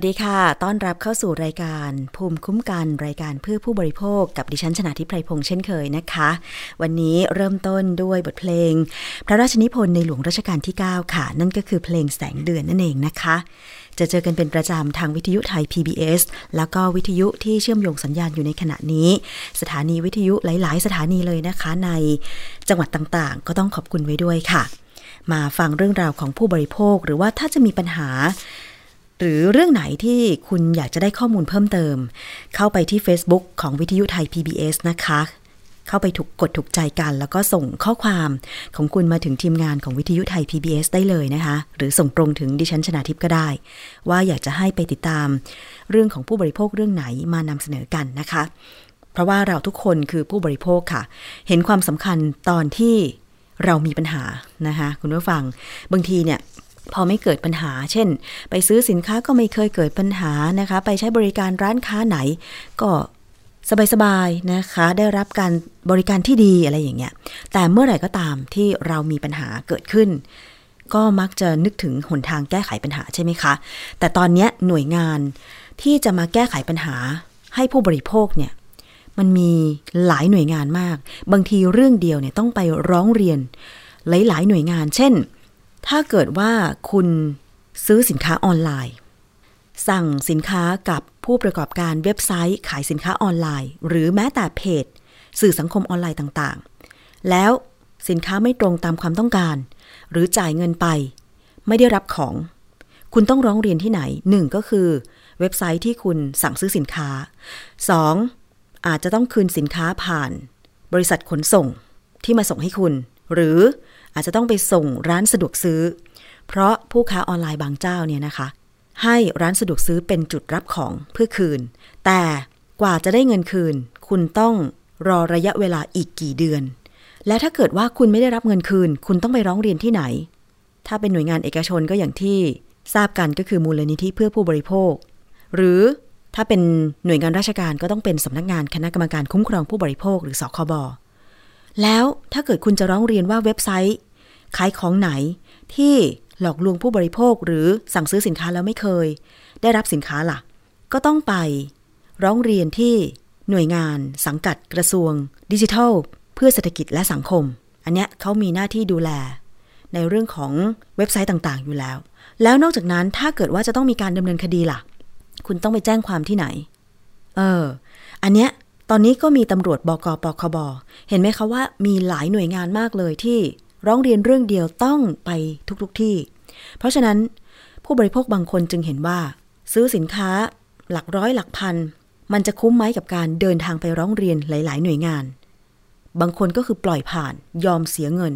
วัสดีค่ะ ต้อนรับเข้าสู่รายการภูมิคุ้มกันรายการเพื่อผู้บริโภคกับดิฉันชนะทิพไพรพงษ์เช่นเคยนะคะ วันนี้เริ่มต้นด้วยบทเพลง พระราชนิพนธ์ในหลวงรัชกาลที่ 9 ค่ะ นั่นก็คือเพลงแสงเดือนนั่นเองนะคะ จะเจอกันเป็นประจำทางวิทยุไทย PBS แล้วก็วิทยุที่เชื่อมโยงสัญญาณอยู่ในขณะนี้ สถานีวิทยุหลาย ๆ สถานีเลยนะคะ ในจังหวัดต่าง ๆ ก็ต้องขอบคุณไว้ด้วยค่ะ มาฟังเรื่องราวของผู้บริโภค หรือว่าถ้าจะมีปัญหา หรือเรื่องไหนที่คุณอยากจะได้ข้อมูลเพิ่มเติม เข้าไปที่ Facebook ของวิทยุไทย PBS นะคะ เข้าไปถูกกดถูกใจกัน แล้วก็ส่งข้อความของคุณมาถึงทีมงานของวิทยุไทย PBS ได้เลยนะคะ หรือส่งตรงถึงดิฉันชนาทิพย์ก็ได้ ว่าอยากจะให้ไปติดตาม เรื่องของผู้บริโภคเรื่องไหนมานำเสนอกันนะคะ เพราะว่าเราทุกคนคือผู้บริโภคค่ะ เห็นความสำคัญตอนที่เรามีปัญหานะคะคุณผู้ฟัง บางทีเนี่ย พอไม่เกิดปัญหา เช่น ไปซื้อสินค้าก็ไม่เคยเกิดปัญหานะคะ ไปใช้บริการร้านค้าไหน ก็สบายๆนะคะ ได้รับการบริการที่ดีอะไรอย่างเงี้ย แต่เมื่อไหร่ก็ตามที่เรามีปัญหาเกิดขึ้น ก็มักจะนึกถึงหนทางแก้ไขปัญหาใช่ไหมคะ แต่ตอนนี้หน่วยงานที่จะมาแก้ไขปัญหาให้ผู้บริโภคเนี่ยมันมีหลายหน่วยงานมาก บางทีเรื่องเดียวเนี่ยต้องไปร้องเรียน หลาย ๆ หน่วยงาน เช่น ถ้าเกิดว่าคุณซื้อสินค้าออนไลน์ สั่งสินค้ากับผู้ประกอบการเว็บไซต์ขายสินค้าออนไลน์ หรือแม้แต่เพจ สื่อสังคมออนไลน์ต่างๆ แล้วสินค้าไม่ตรงตามความต้องการ หรือจ่ายเงินไป ไม่ได้รับของ คุณต้องร้องเรียนที่ไหน 1 ก็คือ เว็บไซต์ที่คุณสั่งซื้อสินค้า 2. อาจจะต้องคืนสินค้าผ่าน บริษัทขนส่งที่มาส่งให้คุณ หรือ อาจจะต้องไปส่งร้านสะดวกซื้อ เพราะผู้ค้าออนไลน์บางเจ้าเนี่ยนะคะ ให้ร้านสะดวกซื้อเป็นจุดรับของเพื่อคืน แต่กว่าจะได้เงินคืน คุณต้องรอระยะเวลาอีกกี่เดือน และถ้าเกิดว่าคุณไม่ได้รับเงินคืน คุณต้องไปร้องเรียนที่ไหน ถ้าเป็นหน่วยงานเอกชนก็อย่างที่ทราบกันก็คือมูลนิธิเพื่อผู้บริโภค หรือถ้าเป็นหน่วยงานราชการก็ต้องเป็นสำนักงานคณะกรรมการคุ้มครองผู้บริโภคหรือสคบ แล้วถ้าเกิดคุณจะร้องเรียนว่าเว็บไซต์ ขายของไหนที่หลอกลวงผู้บริโภคหรือสั่งซื้อสินค้าแล้วไม่เคย ได้รับสินค้าล่ะ ก็ต้องไป ร้องเรียนที่หน่วยงาน สังกัดกระทรวง ดิจิทัล เพื่อเศรษฐกิจและสังคม อันเนี้ยเขามีหน้าที่ดูแล ในเรื่องของเว็บไซต์ต่างๆ อยู่แล้ว แล้วนอกจากนั้นถ้าเกิดว่าจะต้องมีการดำเนินคดีล่ะ คุณต้องไปแจ้งความที่ไหน เออ อันเนี้ย ตอนนี้ก็มีตำรวจบกปคบเห็นไหมคะว่ามีหลายหน่วยงานมากเลยที่ร้องเรียนเรื่องเดียวต้องไปทุกๆทที่ เพราะฉะนั้นผู้บริโภคบางคนจึงเห็นว่า ซื้อสินค้าหลักร้อยหลักพัน มันจะคุ้มไหมกับการเดินทางไปร้องเรียนหลาย ๆ หน่วยงาน บางคนก็คือปล่อยผ่านยอมเสียเงิน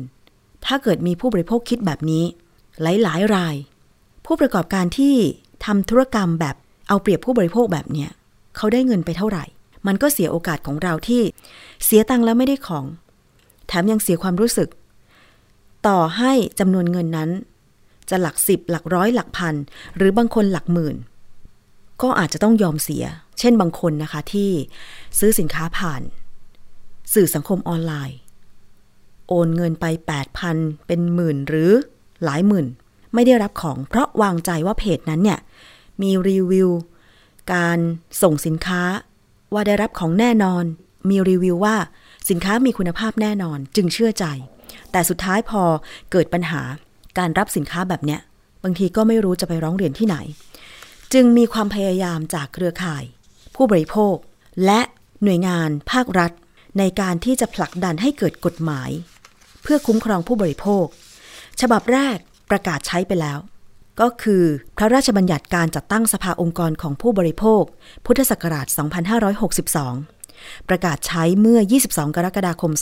ถ้าเกิดมีผู้บริโภคคิดแบบนี้ หลาย ๆ ราย ผู้ประกอบการที่ทำธุรกรรมแบบเอาเปรียบผู้บริโภคแบบเนี้ยเขาได้เงินไปเท่าไหร่ มันก็เสียโอกาสของเราที่เสียตังค์แล้วไม่ได้ของ แถมยังเสียความรู้สึก ต่อให้จำนวนเงินนั้น จะหลักสิบหลักร้อยหลักพัน หรือบางคนหลักหมื่น ก็อาจจะต้องยอมเสีย เช่นบางคนนะคะที่ซื้อสินค้าผ่าน สื่อสังคมออนไลน์ โอนเงินไป 8,000 เป็นหมื่นหรือหลายหมื่น ไม่ได้รับของ เพราะวางใจว่าเพจนั้นเนี่ยมีรีวิวการส่งสินค้า ว่าได้รับของแน่นอน มีรีวิวว่าสินค้ามีคุณภาพแน่นอนจึงเชื่อใจ แต่สุดท้ายพอเกิดปัญหาการรับสินค้าแบบเนี้ย บางทีก็ไม่รู้จะไปร้องเรียนที่ไหน จึงมีความพยายามจากเครือข่าย ผู้บริโภค และหน่วยงานภาครัฐ ในการที่จะผลักดันให้เกิดกฎหมาย เพื่อคุ้มครองผู้บริโภค ฉบับแรกประกาศใช้ไปแล้ว ก็คือพระราชบัญญัติการจัดตั้งสภาองค์กรของผู้บริโภค พุทธศักราช 2562 ประกาศใช้เมื่อ 22 กรกฎาคม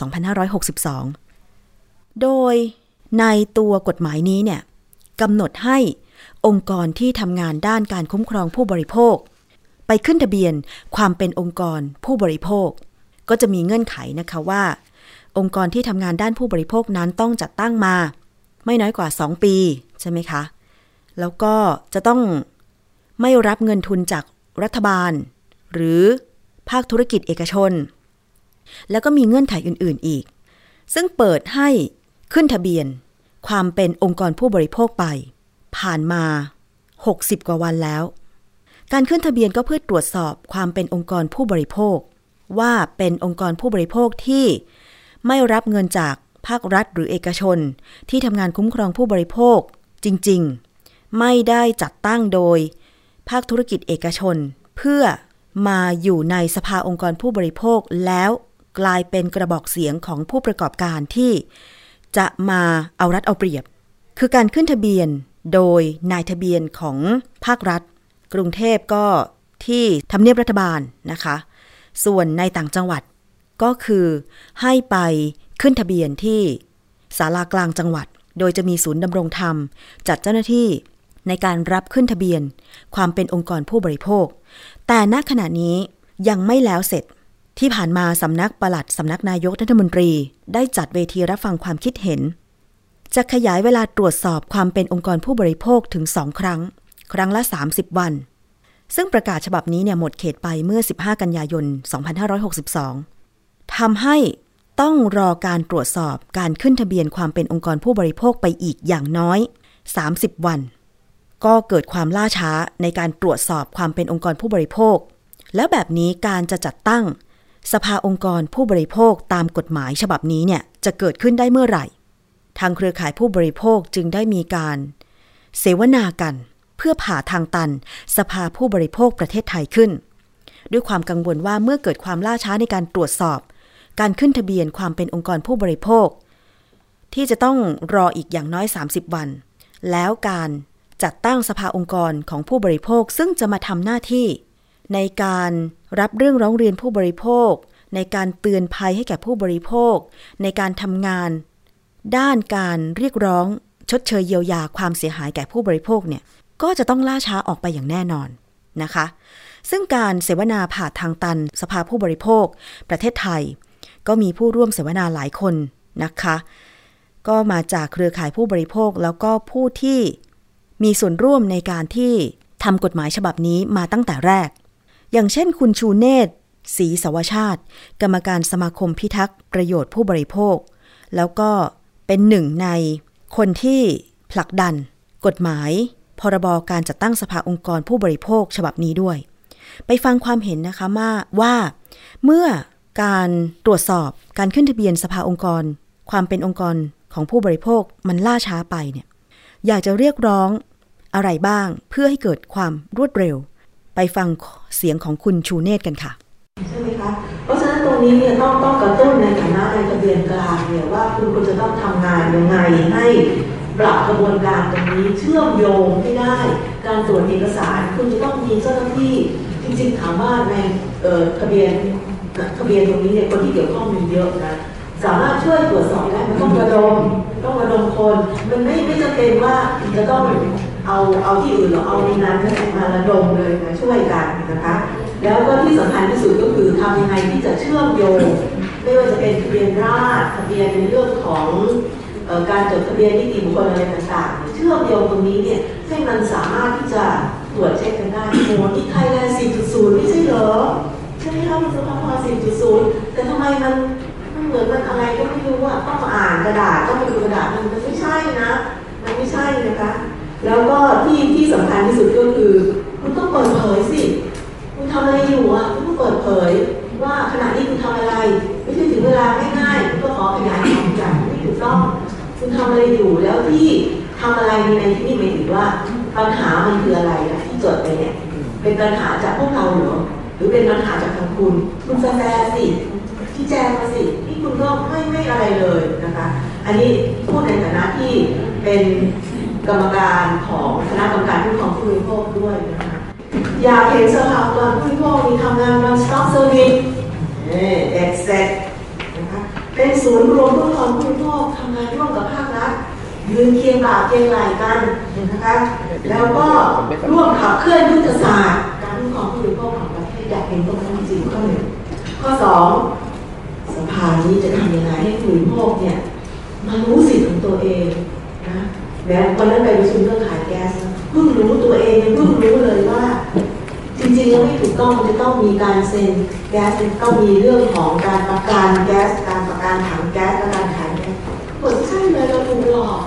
2562 โดยในตัวกฎหมายนี้เนี่ยกำหนดให้องค์กรที่ทำงานด้านการคุ้มครองผู้บริโภค ไปขึ้นทะเบียนความเป็นองค์กรผู้บริโภค ก็จะมีเงื่อนไขนะคะว่า องค์กรที่ทำงานด้านผู้บริโภคนั้นต้องจัดตั้งมา ไม่น้อยกว่า 2 ปี ใช่ไหมคะ แล้วก็จะต้องไม่รับเงินทุนจากรัฐบาล หรือภาคธุรกิจเอกชน แล้วก็มีเงื่อนไขอื่น ๆ อีก ซึ่งเปิดให้ขึ้นทะเบียน ความเป็นองค์กรผู้บริโภคไป ผ่านมา 60 กว่าวันแล้ว การขึ้นทะเบียนก็เพื่อตรวจสอบความเป็นองค์กรผู้บริโภค ว่าเป็นองค์กรผู้บริโภคที่ไม่รับเงินจากภาครัฐหรือเอกชน ที่ทำงานคุ้มครองผู้บริโภคจริง ๆ ไม่ได้จัดตั้งโดย ภาคธุรกิจเอกชน เพื่อมาอยู่ในสภาองค์กรผู้บริโภคแล้วกลายเป็นกระบอกเสียงของผู้ประกอบการที่จะมาเอารัดเอาเปรียบ คือการขึ้นทะเบียนโดยนายทะเบียนของภาครัฐ กรุงเทพก็ที่ทำเนียบรัฐบาลนะคะ ส่วนในต่างจังหวัดก็คือให้ไปขึ้นทะเบียนที่ศาลากลางจังหวัด โดยจะมีศูนย์ดำรงธรรม จัดเจ้าหน้าที่ ในการรับขึ้นทะเบียน ความเป็นองค์กรผู้บริโภค แต่ณขณะนี้ยังไม่แล้วเสร็จ ที่ผ่านมาสำนักปลัดสำนักนายกรัฐมนตรี ได้จัดเวทีรับฟังความคิดเห็น จะขยายเวลาตรวจสอบความเป็นองค์กรผู้บริโภคถึงสองครั้ง ครั้งละ 30 วัน ซึ่งประกาศฉบับนี้เนี่ยหมดเขตไปเมื่อ 15 กันยายน 2562ทำให้ต้องรอการตรวจสอบการขึ้นทะเบียนความเป็นองค์กรผู้บริโภคไปอีกอย่างน้อย 30 วัน ก็เกิดความล่าช้าในการตรวจสอบความเป็นองค์กรผู้บริโภค แล้วแบบนี้การจะจัดตั้ง สภาองค์กรผู้บริโภคตามกฎหมายฉบับนี้เนี่ยจะเกิดขึ้นได้เมื่อไหร่ ทางเครือข่ายผู้บริโภคจึงได้มีการ เสวนากันเพื่อผ่าทางตัน สภาผู้บริโภคประเทศไทยขึ้น ด้วยความกังวลว่าเมื่อเกิดความล่าช้าในการตรวจสอบ การขึ้นทะเบียนความเป็นองค์กรผู้บริโภค ที่จะต้องรออีกอย่างน้อย 30 วัน แล้วการ จัดตั้งสภาองค์กรของผู้บริโภคซึ่งจะมาทำหน้าที่ ในการรับเรื่องร้องเรียนผู้บริโภค ในการเตือนภัยให้แก่ผู้บริโภค ในการทำงาน ด้านการเรียกร้อง ชดเชยเยียวยาความเสียหายแก่ผู้บริโภคเนี่ยก็จะต้องล่าช้าออกไปอย่างแน่นอนนะคะ ซึ่งการเสวนาผ่าทางตันสภาผู้บริโภค ประเทศไทย ก็มีผู้ร่วมเสวนาหลายคนนะคะ ก็มาจากเครือข่ายผู้บริโภคแล้วก็ผู้ที่ มีส่วนร่วมในการที่ทำกฎหมายฉบับนี้มาตั้งแต่แรก อย่างเช่นคุณชูเนตศรีสวชาติ กรรมการสมาคมพิทักษ์ประโยชน์ผู้บริโภค แล้วก็เป็นหนึ่งในคนที่ผลักดัน กฎหมาย พรบการจัดตั้งสภาองค์กรผู้บริโภคฉบับนี้ด้วย ไปฟังความเห็นนะคะมาว่า เมื่อการตรวจสอบการขึ้นทะเบียนสภาองค์กร ความเป็นองค์กรของผู้บริโภคมันล่าช้าไปเนี่ยอยากจะเรียกร้อง อะไรบ้างเพื่อให้เกิดความรวดเร็ว ไปฟังเสียงของคุณชูเนตกันค่ะใช่ไหมคะเพราะฉะนั้นตรงนี้เนี่ยต้องต้องกระตุ้นในฐานะในทะเบียนกลางเนี่ยว่าคุณควรจะต้องทำงานยังไงให้ปรับกระบวนการตรงนี้เชื่อมโยงให้ได้ การตรวจเอกสารคุณจะต้องมีเจ้าหน้าที่จริงๆถามว่าในเอ่อทะเบียนทะเบียนตรงนี้เนี่ยคนที่เกี่ยวข้องมีเยอะนะสามารถช่วยตรวจสอบได้มันต้องระดมต้องระดมคน มันไม่ไม่จำเป็นว่าจะต้อง เอาเอาที่อื่นหรือเอาในนั้นมาระดมเลยมาช่วยกันนะคะ แล้วก็ที่สำคัญที่สุดก็คือทำยังไงที่จะเชื่อมโยง ไม่ว่าจะเป็นทะเบียนราษฎรทะเบียนในเรื่องของออการจดทะเบียนนิติบุคคลอะไรต่างๆ เชื่อมโยงตรงนี้เนี่ยให้มันสามารถที่จะตรวจเช็คกันได้โอ้โหที่ไทยแลนด์ 4.0 ไม่ใช่เหรอ ใช่ไหมคะมันสภาพอ4.0 แต่ทำไมมันมันเหมือนมันอะไรก็ไม่รู้อะต้องมาอ่านกระดาษต้องมาดูกระดาษมันไม่ใช่นะ มันไม่ใช่นะคะ แล้วก็ที่ที่สำคัญที่สุดก็คือคุณต้องเปิดเผยสิ คุณทำอะไรอยู่อะคุณต้องเปิดเผย ว่าขณะนี้คุณทำอะไร ไม่ใช่ถึงเวลาง่ายๆคุณก็ขอขยายความจากไม่ถูกต้องคุณทำอะไรอยู่แล้วที่ทำอะไรในที่นี่หมายถึงว่าปัญหามันคืออะไรนะที่จดไปเนี่ยเป็นปัญหาจากพวกเราเหรอหรือเป็นปัญหาจากทางคุณ คุณแฟร์สิที่แจ้งมาสิที่คุณก็ไม่ไม่อะไรเลยนะคะ อันนี้พูดในฐานะที่เป็น กรรมการของคณะกรรมการผู้ของผู้บริโภคด้วยนะคะอยากเห็นสภาองค์กรผู้บริโภคมีทำงาน one stop service เอ่เด็ดเสร็จนะคะเป็นศูนย์รวมผู้ของผู้บริโภคทำงานร่วมกับภาครัฐยืนเคียงบ่าเคียงไหล่กันนะคะแล้วก็ร่วมขับเคลื่อนยุทธศาสตร์การคุ้ครองผู้บริโภคของประเทศอยากเห็นตรงนั้นจริงข้อหนึ่งข้อสองสภานี้จะทำยังไงให้ผู้บริโภคเนี่ยมารู้สิทธิ์ของตัวเอง แล้ววันนั้นไปประชุมเรื่องขายแก๊สนะเพิ่งรู้ตัวเองยังเพิ่งรู้เลยว่า จริงๆแล้วไม่ถูกต้องมันจะต้องมีการเซ็นแก๊สต้องมีเรื่องของการประกันแก๊สการประกันถังแก๊สและการขายแก๊สผลใช่เลยเราถูกหลอก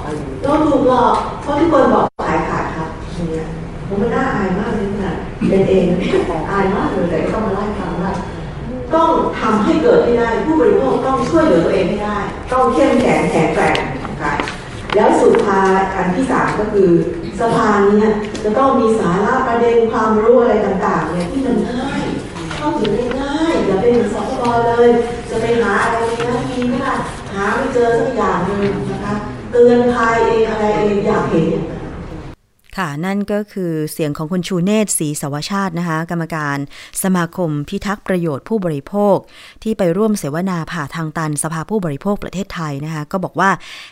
เราถูกหลอกเพราะทุกคนบอกขายขาดครับอย่างเงี้ยผมมันน่าอายมากเลยนะเป็นเองอายมากเลยแต่ก็ต้องมาไล่ฟังว่าต้องทำให้เกิดให้ได้ผู้บริโภคต้องช่วยเหลือตัวเองให้ได้ ต้องเข้มแข็งแข็งแกร่งนะคะแล้วสุดท้าย อันที่สามก็คือสภาเนี่ยจะต้องมีสาระประเด็นความรู้อะไรต่างๆเนี่ยที่มันง่ายเข้าถึงได้ง่ายอย่าเป็นเหมือนสคบเลย จะไปหาอะไรในนั้นมีไหมล่ะหาไม่เจอสักอย่างหนึ่งนะคะเตือนภัยเองอะไรเองอยากเห็นอย่างนั้น ค่ะ นั่นก็คือเสียงของคุณชูเนตศรีสวชาตินะคะ กรรมการสมาคมพิทักษ์ประโยชน์ผู้บริโภค ที่ไปร่วมเสวนาผ่าทางตันสภาผู้บริโภคประเทศไทยนะคะ ก็บอกว่า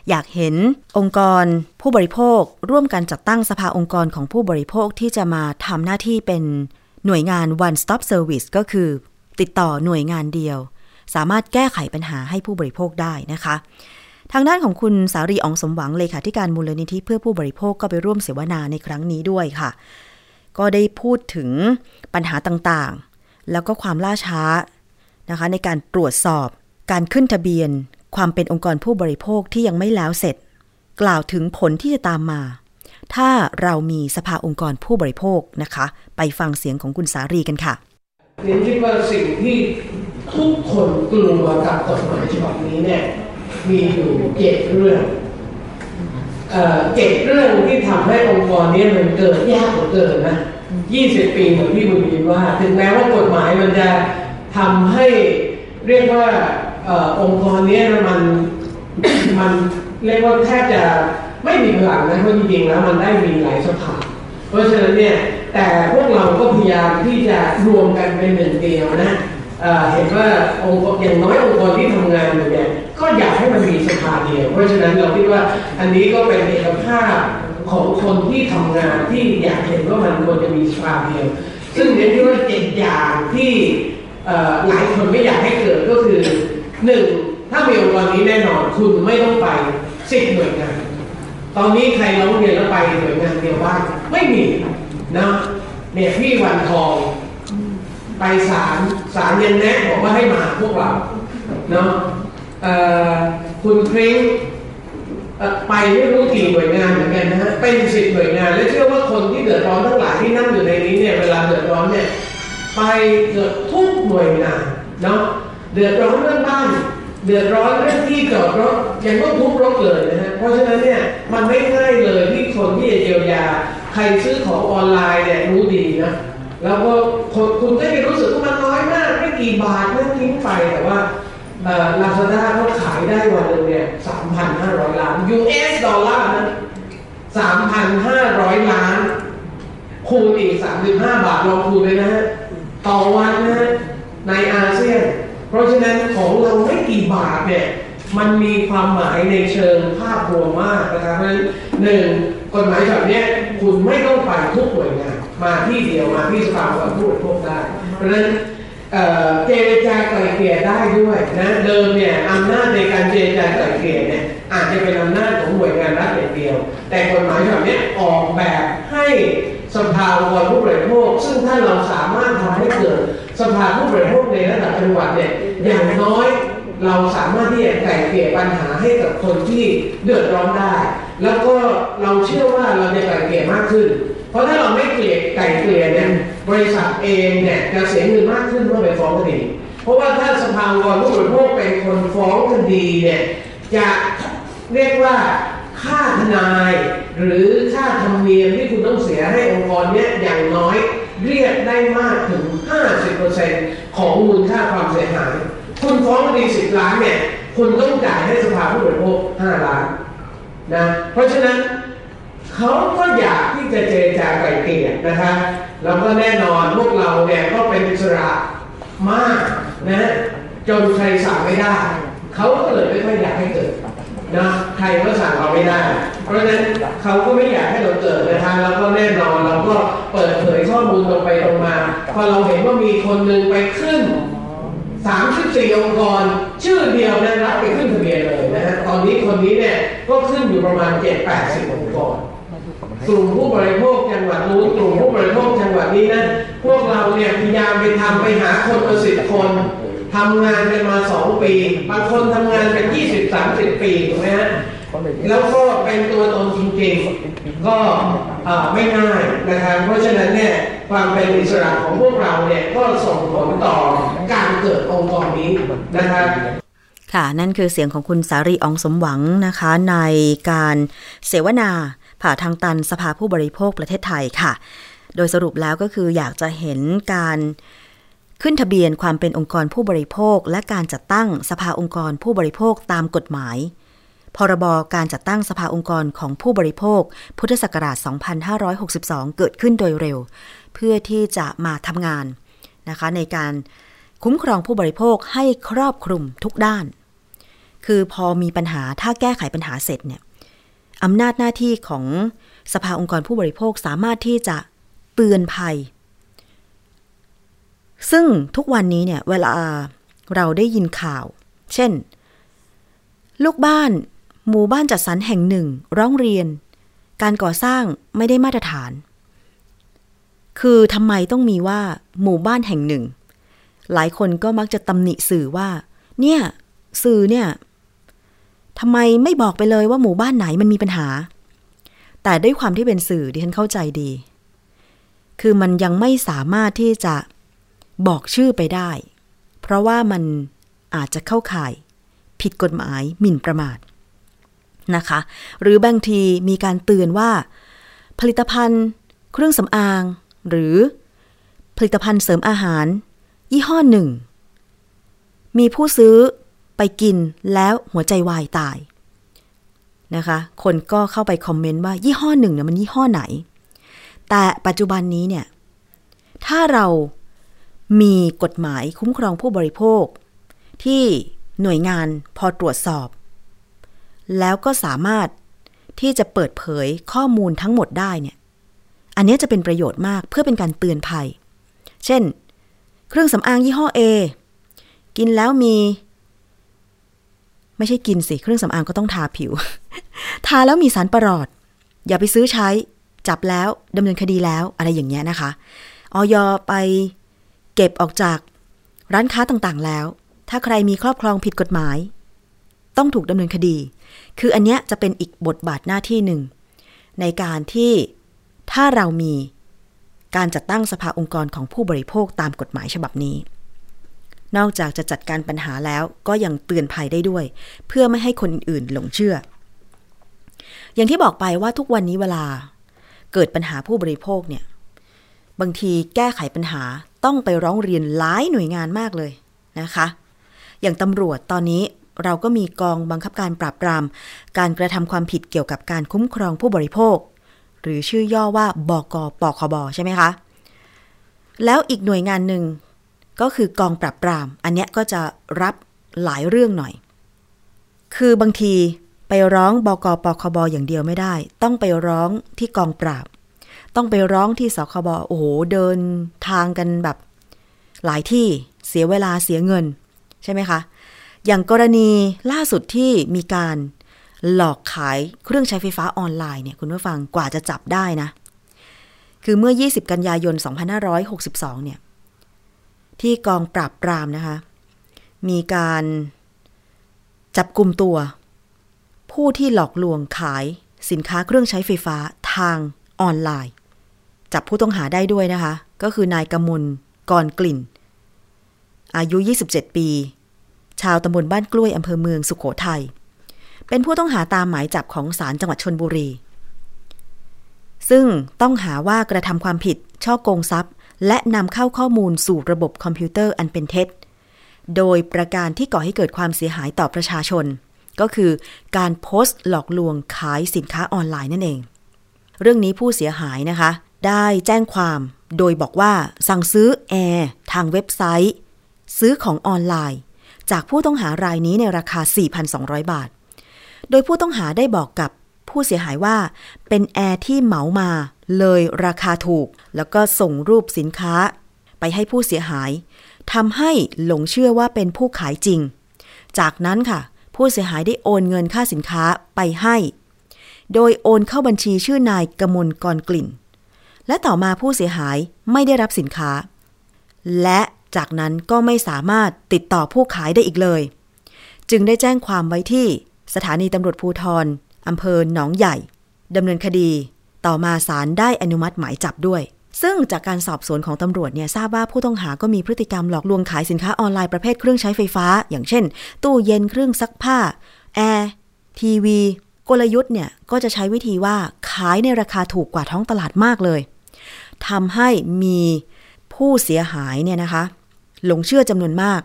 อยากเห็นองค์กรผู้บริโภค ร่วมกันจัดตั้งสภาองค์กรของผู้บริโภคที่จะมาทำหน้าที่เป็นหน่วยงาน one stop service ก็คือ ติดต่อหน่วยงานเดียว สามารถแก้ไขปัญหาให้ผู้บริโภคได้นะคะ ทางด้านของคุณสารีอองสมหวังเลขาธิการมูลนิธิเพื่อผู้บริโภคก็ไปร่วมเสวนาในครั้งนี้ด้วยค่ะ ก็ได้พูดถึงปัญหาต่างๆ แล้วก็ความล่าช้านะคะ ในการตรวจสอบการขึ้นทะเบียน ความเป็นองค์กรผู้บริโภคที่ยังไม่แล้วเสร็จ กล่าวถึงผลที่จะตามมา ถ้าเรามีสภาองค์กรผู้บริโภคนะคะ ไปฟังเสียงของคุณสารีกันค่ะเรียนคิดว่าสิ่งที่ทุกคนกลัวกับกฎหมายฉบับนี้เนี่ย มีอยู่เจ็ดเรื่องเอ่อเจ็ดเรื่องที่ทำให้องค์กรนี้มันเกิดยากกว่าเกินนะยี่สิบปีเหมือนที่บุญยินว่า ถึงแม้ว่ากฎหมายมันจะทำให้เรียกว่าเอ่อองค์กรนี้มันมันเรียกว่าแทบจะไม่มีพลังนะเพราะจริงๆแล้วมันได้มีหลายสภาเพราะฉะนั้นเนี่ยแต่พวกเราก็พยายามที่จะรวมกันเป็นหนึ่งเดียวนะเอ่อเห็นว่าองค์กรอย่างน้อยองค์กรที่ทำงานอยู่เนี่ย อยากให้มันมีสภาเดียว เพราะฉะนั้นเราคิดว่าอันนี้ก็เป็นเอกภาพของคนที่ทำงานที่อยากเห็นว่ามันควรจะมีสภาเดียว ซึ่งเน้นที่ว่าเจ็ดอย่างที่หลายคนไม่อยากให้เกิดก็คือหนึ่งถ้ามีองค์กรนี้แน่นอนคุณไม่ต้องไปสิบหน่วยงาน ตอนนี้ใครร้องเรียนแล้วไปหน่วยงานเดียวบ้างไม่มีนะเนี่ยพี่วันทองไปศาลศาลยังแนะบอกว่าให้มาพวกเราเนาะ คุณพริ้งไปไม่รู้กี่หน่วยงานเหมือนกันนะฮะเป็นสิบหน่วยงาน และเชื่อว่าคนที่เดือดร้อนทั้งหลายที่นั่งอยู่ในนี้เนี่ยเวลาเดือดร้อนเนี่ยไปเกือบทุกหน่วยงานเนาะเดือดร้อนเรื่องบ้านเดือดร้อนเรื่องที่จอดรถยังต้องทุบรถเลยนะฮะเพราะฉะนั้นเนี่ยมันไม่ง่ายเลยที่คนที่จะเยียวยา ใครซื้อของออนไลน์เนี่ยรู้ดีนะแล้วก็คนคุณก็จะรู้สึกว่ามันน้อยมากไม่กี่บาทนั่นทิ้งไปแต่ว่า ลาซาด้าเขาขายได้วันหนึ่งเนี่ยสามพันห้าร้อยล้าน US ดอลลาร์นะสามพันห้าร้อยล้าน คูณอีกสามสิบห้าบาทลองคูณเลยนะฮะ ต่อวันนะฮะ ในอาเซียน เพราะฉะนั้นของเราไม่กี่บาทเนี่ย มันมีความหมายในเชิงภาพรวมมากนะครับนั้นหนึ่งกฎหมายแบบนี้คุณไม่ต้องไปทุกหน่วยงานมาที่เดียวมาที่สภาความผู้บริโภคได้ เพราะฉะนั้น เจรจาไกล่เกลี่ยได้ด้วยนะเดิมเนี่ยอำนาจในการเจรจาไกล่เกลี่ยเนี่ยอาจจะเป็นอำนาจของหน่วยงานรัฐอย่างเดียว แต่กฎหมายแบบนี้ออกแบบให้สภาองค์กรผู้บริโภค ซึ่งถ้าเราสามารถทำให้เกิดสภาผู้บริโภคในระดับจังหวัดเนี่ยอย่างน้อยเราสามารถที่จะไกล่เกลี่ยปัญหาให้กับคนที่เดือดร้อนได้ แล้วก็เราเชื่อว่าเราจะไกล่เกลี่ยมากขึ้น เพราะถ้าเราไม่เกลี่ยไก่เกลี่ยเนี่ยบริษัทเองเนี่ยจะเสียเงินมากขึ้นเมื่อไปฟ้องคดี เพราะว่าถ้าสภาองค์กรผู้บริโภคเป็นคนฟ้องคดีเนี่ยจะเรียกว่าค่าทนาย หรือค่าธรรมเนียมที่คุณต้องเสียให้องค์กรเนี้ยอย่างน้อยเรียกได้มากถึง 50%ของมูลค่าความเสียหาย คุณฟ้องคดี10 ล้านเนี่ยคุณต้องจ่ายให้สภาผู้บริโภค5ล้านนะเพราะฉะนั้น เขาก็อยากที่จะเจรจาไกล่เกลี่ยนะคะแล้วก็แน่นอนพวกเราเนี่ยก็เป็นอิสระมากนะจนใครสั่งไม่ได้ เขาก็เลยไม่ค่อยอยากให้เกิดนะใครก็สั่งเราไม่ได้ เพราะฉะนั้นเขาก็ไม่อยากให้เราเกิดนะคะแล้วก็แน่นอนเราก็เปิดเผยข้อมูลตรงไปตรงมา พอเราเห็นว่ามีคนหนึ่งไปขึ้น34องค์กร ชื่อเดียวนะรับไปขึ้นทะเบียนเลยนะฮะตอนนี้คนนี้เนี่ยก็ขึ้นอยู่ประมาณ7-80องค์กร กลุ่มผู้บริโภคจังหวัดนู้นกลุ่มผู้บริโภคจังหวัดนี้นะพวกเราเนี่ยพยายามไปทำไปหาคนมาสิบคนทำงานกันมาสองปี บางคนทำงานกันยี่สิบสามสิบปีถูกไหมฮะแล้วก็เป็นตัวตนจริงๆ ก็อ่าไม่ง่ายนะครับ เพราะฉะนั้นเนี่ยความเป็นอิสระของพวกเราเนี่ยก็ส่งผลต่อการเกิดองค์กรนี้นะครับค่ะ นั่นคือเสียงของคุณสารีอองสมหวังนะคะ ในการเสวนา ผ่าทางตันสภาผู้บริโภคประเทศไทยค่ะ โดยสรุปแล้วก็คืออยากจะเห็นการขึ้นทะเบียนความเป็นองค์กรผู้บริโภค และการจัดตั้งสภาองค์กรผู้บริโภคตามกฎหมาย พรบการจัดตั้งสภาองค์กรของผู้บริโภค พุทธศักราช 2562 เกิดขึ้นโดยเร็ว เพื่อที่จะมาทำงานนะคะในการคุ้มครองผู้บริโภคให้ครอบคลุมทุกด้าน คือพอมีปัญหาถ้าแก้ไขปัญหาเสร็จเนี่ย อำนาจหน้าที่ของสภาองค์กรผู้บริโภคสามารถที่จะเตือนภัย ซึ่งทุกวันนี้เนี่ยเวลาเราได้ยินข่าว เช่น ลูกบ้าน หมู่บ้านจัดสรรแห่งหนึ่ง ร้องเรียน การก่อสร้างไม่ได้มาตรฐาน คือทำไมต้องมีว่า หมู่บ้านแห่งหนึ่ง หลายคนก็มักจะตำหนิสื่อว่า เนี่ย สื่อเนี่ย ทำไมไม่บอกไปเลยว่าหมู่บ้านไหนมันมีปัญหา แต่ด้วยความที่เป็นสื่อดิฉันเข้าใจดี คือมันยังไม่สามารถที่จะบอกชื่อไปได้ เพราะว่ามันอาจจะเข้าข่าย ผิดกฎหมายหมิ่นประมาทนะคะ หรือบางทีมีการเตือนว่า ผลิตภัณฑ์ เครื่องสำอาง หรือผลิตภัณฑ์เสริมอาหาร ยี่ห้อหนึ่ง มีผู้ซื้อ ไปกินแล้วหัวใจวายตายนะคะ คนก็เข้าไปคอมเมนต์ว่ายี่ห้อหนึ่งเนี่ยมันยี่ห้อไหน แต่ปัจจุบันนี้เนี่ย ถ้าเรามีกฎหมายคุ้มครองผู้บริโภค ที่หน่วยงานพอตรวจสอบ แล้วก็สามารถที่จะเปิดเผยข้อมูลทั้งหมดได้เนี่ย อันนี้จะเป็นประโยชน์มากเพื่อเป็นการเตือนภัย เช่น เครื่องสำอางยี่ห้อ A กินแล้วมี ไม่ใช่กินสิเครื่องสำอางก็ต้องทาผิว ทาแล้วมีสารประหลอด อย่าไปซื้อใช้ จับแล้วดำเนินคดีแล้วอะไรอย่างเงี้ยนะคะออยไปเก็บออกจากร้านค้าต่างๆแล้ว ถ้าใครมีครอบครองผิดกฎหมาย ต้องถูกดำเนินคดี คืออันเนี้ยจะเป็นอีกบทบาทหน้าที่หนึ่ง ในการที่ถ้าเรามีการจัดตั้งสภาองค์กรของผู้บริโภคตามกฎหมายฉบับนี้ นอกจากจะจัดการปัญหาแล้วก็ยังเตือนภัยได้ด้วย เพื่อไม่ให้คนอื่นหลงเชื่อ อย่างที่บอกไปว่าทุกวันนี้เวลา เกิดปัญหาผู้บริโภคเนี่ย บางทีแก้ไขปัญหาต้องไปร้องเรียนหลายหน่วยงานมากเลยนะคะ อย่างตำรวจตอนนี้เราก็มีกองบังคับการปราบปราม การกระทำความผิดเกี่ยวกับการคุ้มครองผู้บริโภค หรือชื่อย่อว่าบกปคบใช่ไหมคะ แล้วอีกหน่วยงานหนึ่ง ก็คือกองปราบปราม อันเนี้ยก็จะรับหลายเรื่องหน่อย คือบางทีไปร้องบกปคบอย่างเดียวไม่ได้ ต้องไปร้องที่กองปราบ ต้องไปร้องที่สคบโอ้โหเดินทางกันแบบ หลายที่เสียเวลาเสียเงิน ใช่ไหมคะ อย่างกรณีล่าสุดที่มีการหลอกขายเครื่องใช้ไฟฟ้าออนไลน์เนี่ยคุณผู้ฟังกว่าจะจับได้นะ คือเมื่อ 20 กันยายน 2562 เนี่ย ที่กองปราบปรามนะคะ มีการจับกลุ่มตัว ผู้ที่หลอกลวงขายสินค้าเครื่องใช้ไฟฟ้าทางออนไลน์ จับผู้ต้องหาได้ด้วยนะคะ ก็คือนายกมลกรกลิ่น อายุ 27 ปี ชาวตำบลบ้านกล้วยอำเภอเมืองสุขโขทัยเป็นผู้ต้องหาตามหมายจับของศาลจังหวัดชลบุรี ซึ่งต้องหาว่ากระทำความผิดฉ้อโกงทรัพย์ และนำเข้าข้อมูลสู่ระบบคอมพิวเตอร์อันเป็นเท็จ โดยประการที่ก่อให้เกิดความเสียหายต่อประชาชน ก็คือการโพสต์หลอกลวงขายสินค้าออนไลน์นั่นเอง เรื่องนี้ผู้เสียหายนะคะ ได้แจ้งความโดยบอกว่าสั่งซื้อแอร์ทางเว็บไซต์ ซื้อของออนไลน์ จากผู้ต้องหารายนี้ในราคา 4,200 บาท โดยผู้ต้องหาได้บอกกับ ผู้เสียหายว่า เป็นแอร์ที่เหมามาเลยราคาถูก แล้วก็ส่งรูปสินค้า ไปให้ผู้เสียหายทำให้หลงเชื่อว่าเป็นผู้ขายจริง จากนั้นค่ะ ผู้เสียหายได้โอนเงินค่าสินค้าไปให้ โดยโอนเข้าบัญชีชื่อนายกมลกรกลิ่น และต่อมาผู้เสียหายไม่ได้รับสินค้า และจากนั้นก็ไม่สามารถติดต่อผู้ขายได้อีกเลย จึงได้แจ้งความไว้ที่สถานีตำรวจภูทร อำเภอหนองใหญ่ดำเนินคดี ต่อมาศาลได้อนุมัติหมายจับด้วย ซึ่งจากการสอบสวนของตำรวจเนี่ยทราบว่าผู้ต้องหาก็มีพฤติกรรมหลอกลวงขายสินค้าออนไลน์ประเภทเครื่องใช้ไฟฟ้า อย่างเช่น ตู้เย็นเครื่องซักผ้าแอร์ทีวี กลยุทธ์เนี่ยก็จะใช้วิธีว่าขายในราคาถูกกว่าท้องตลาดมากเลยทำให้มีผู้เสียหายเนี่ยนะคะหลงเชื่อจำนวนมาก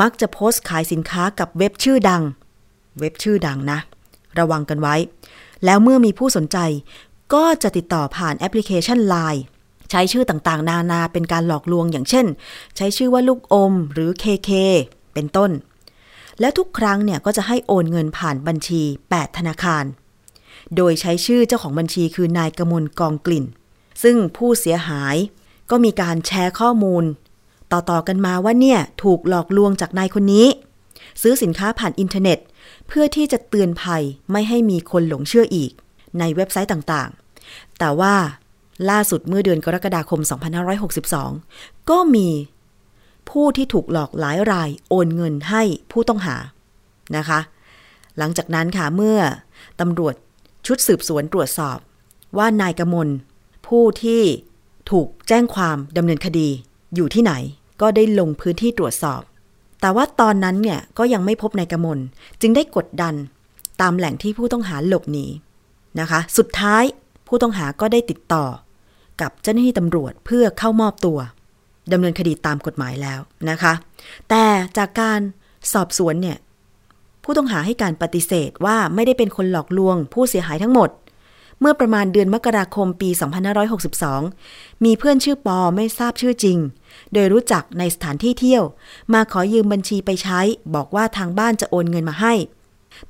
มักจะโพสต์ขายสินค้ากับเว็บชื่อดัง เว็บชื่อดังนะ ระวังกันไว้ แล้วเมื่อมีผู้สนใจ ก็จะติดต่อผ่านแอปพลิเคชัน Line ใช้ชื่อต่างๆ นานาเป็นการหลอกลวงอย่างเช่น ใช้ชื่อว่าลูกอมหรือ KK เป็นต้น แล้วทุกครั้งเนี่ยก็จะให้โอนเงินผ่านบัญชี 8 ธนาคาร โดยใช้ชื่อเจ้าของบัญชีคือนายกมลกองกลิ่น ซึ่งผู้เสียหายก็มีการแชร์ข้อมูล ต่อๆกันมาว่าเนี่ยถูกหลอกลวงจากนายคนนี้ ซื้อสินค้าผ่านอินเทอร์เน็ต พื่อที่จะเตือนภัยไม่ให้มีคนหลงเชื่ออีก ในเว็บไซต์ต่างๆ แต่ว่าล่าสุดเมื่อเดือนกรกฎาคม 2562 ก็มีผู้ที่ถูกหลอกหลายรายโอนเงินให้ผู้ต้องหานะคะ หลังจากนั้นค่ะเมื่อตำรวจชุดสืบสวนตรวจสอบ ว่านายกมลผู้ที่ถูกแจ้งความดำเนินคดีอยู่ที่ไหน ก็ได้ลงพื้นที่ตรวจสอบ แต่ว่าตอนนั้นเนี่ยก็ยังไม่พบนายกมล จึงได้กดดันตามแหล่งที่ผู้ต้องหาหลบหนีนะคะ สุดท้ายผู้ต้องหาก็ได้ติดต่อ กับเจ้าหน้าที่ตำรวจเพื่อเข้ามอบตัวดำเนินคดีตามกฎหมายแล้วนะคะ แต่จากการสอบสวนเนี่ยผู้ต้องหาให้การปฏิเสธว่าไม่ได้เป็นคนหลอกลวงผู้เสียหายทั้งหมด เมื่อประมาณเดือนมกราคมปี 2562 มีเพื่อนชื่อปอไม่ทราบชื่อจริง โดยรู้จักในสถานที่เที่ยว มาขอยืมบัญชีไปใช้ บอกว่าทางบ้านจะโอนเงินมาให้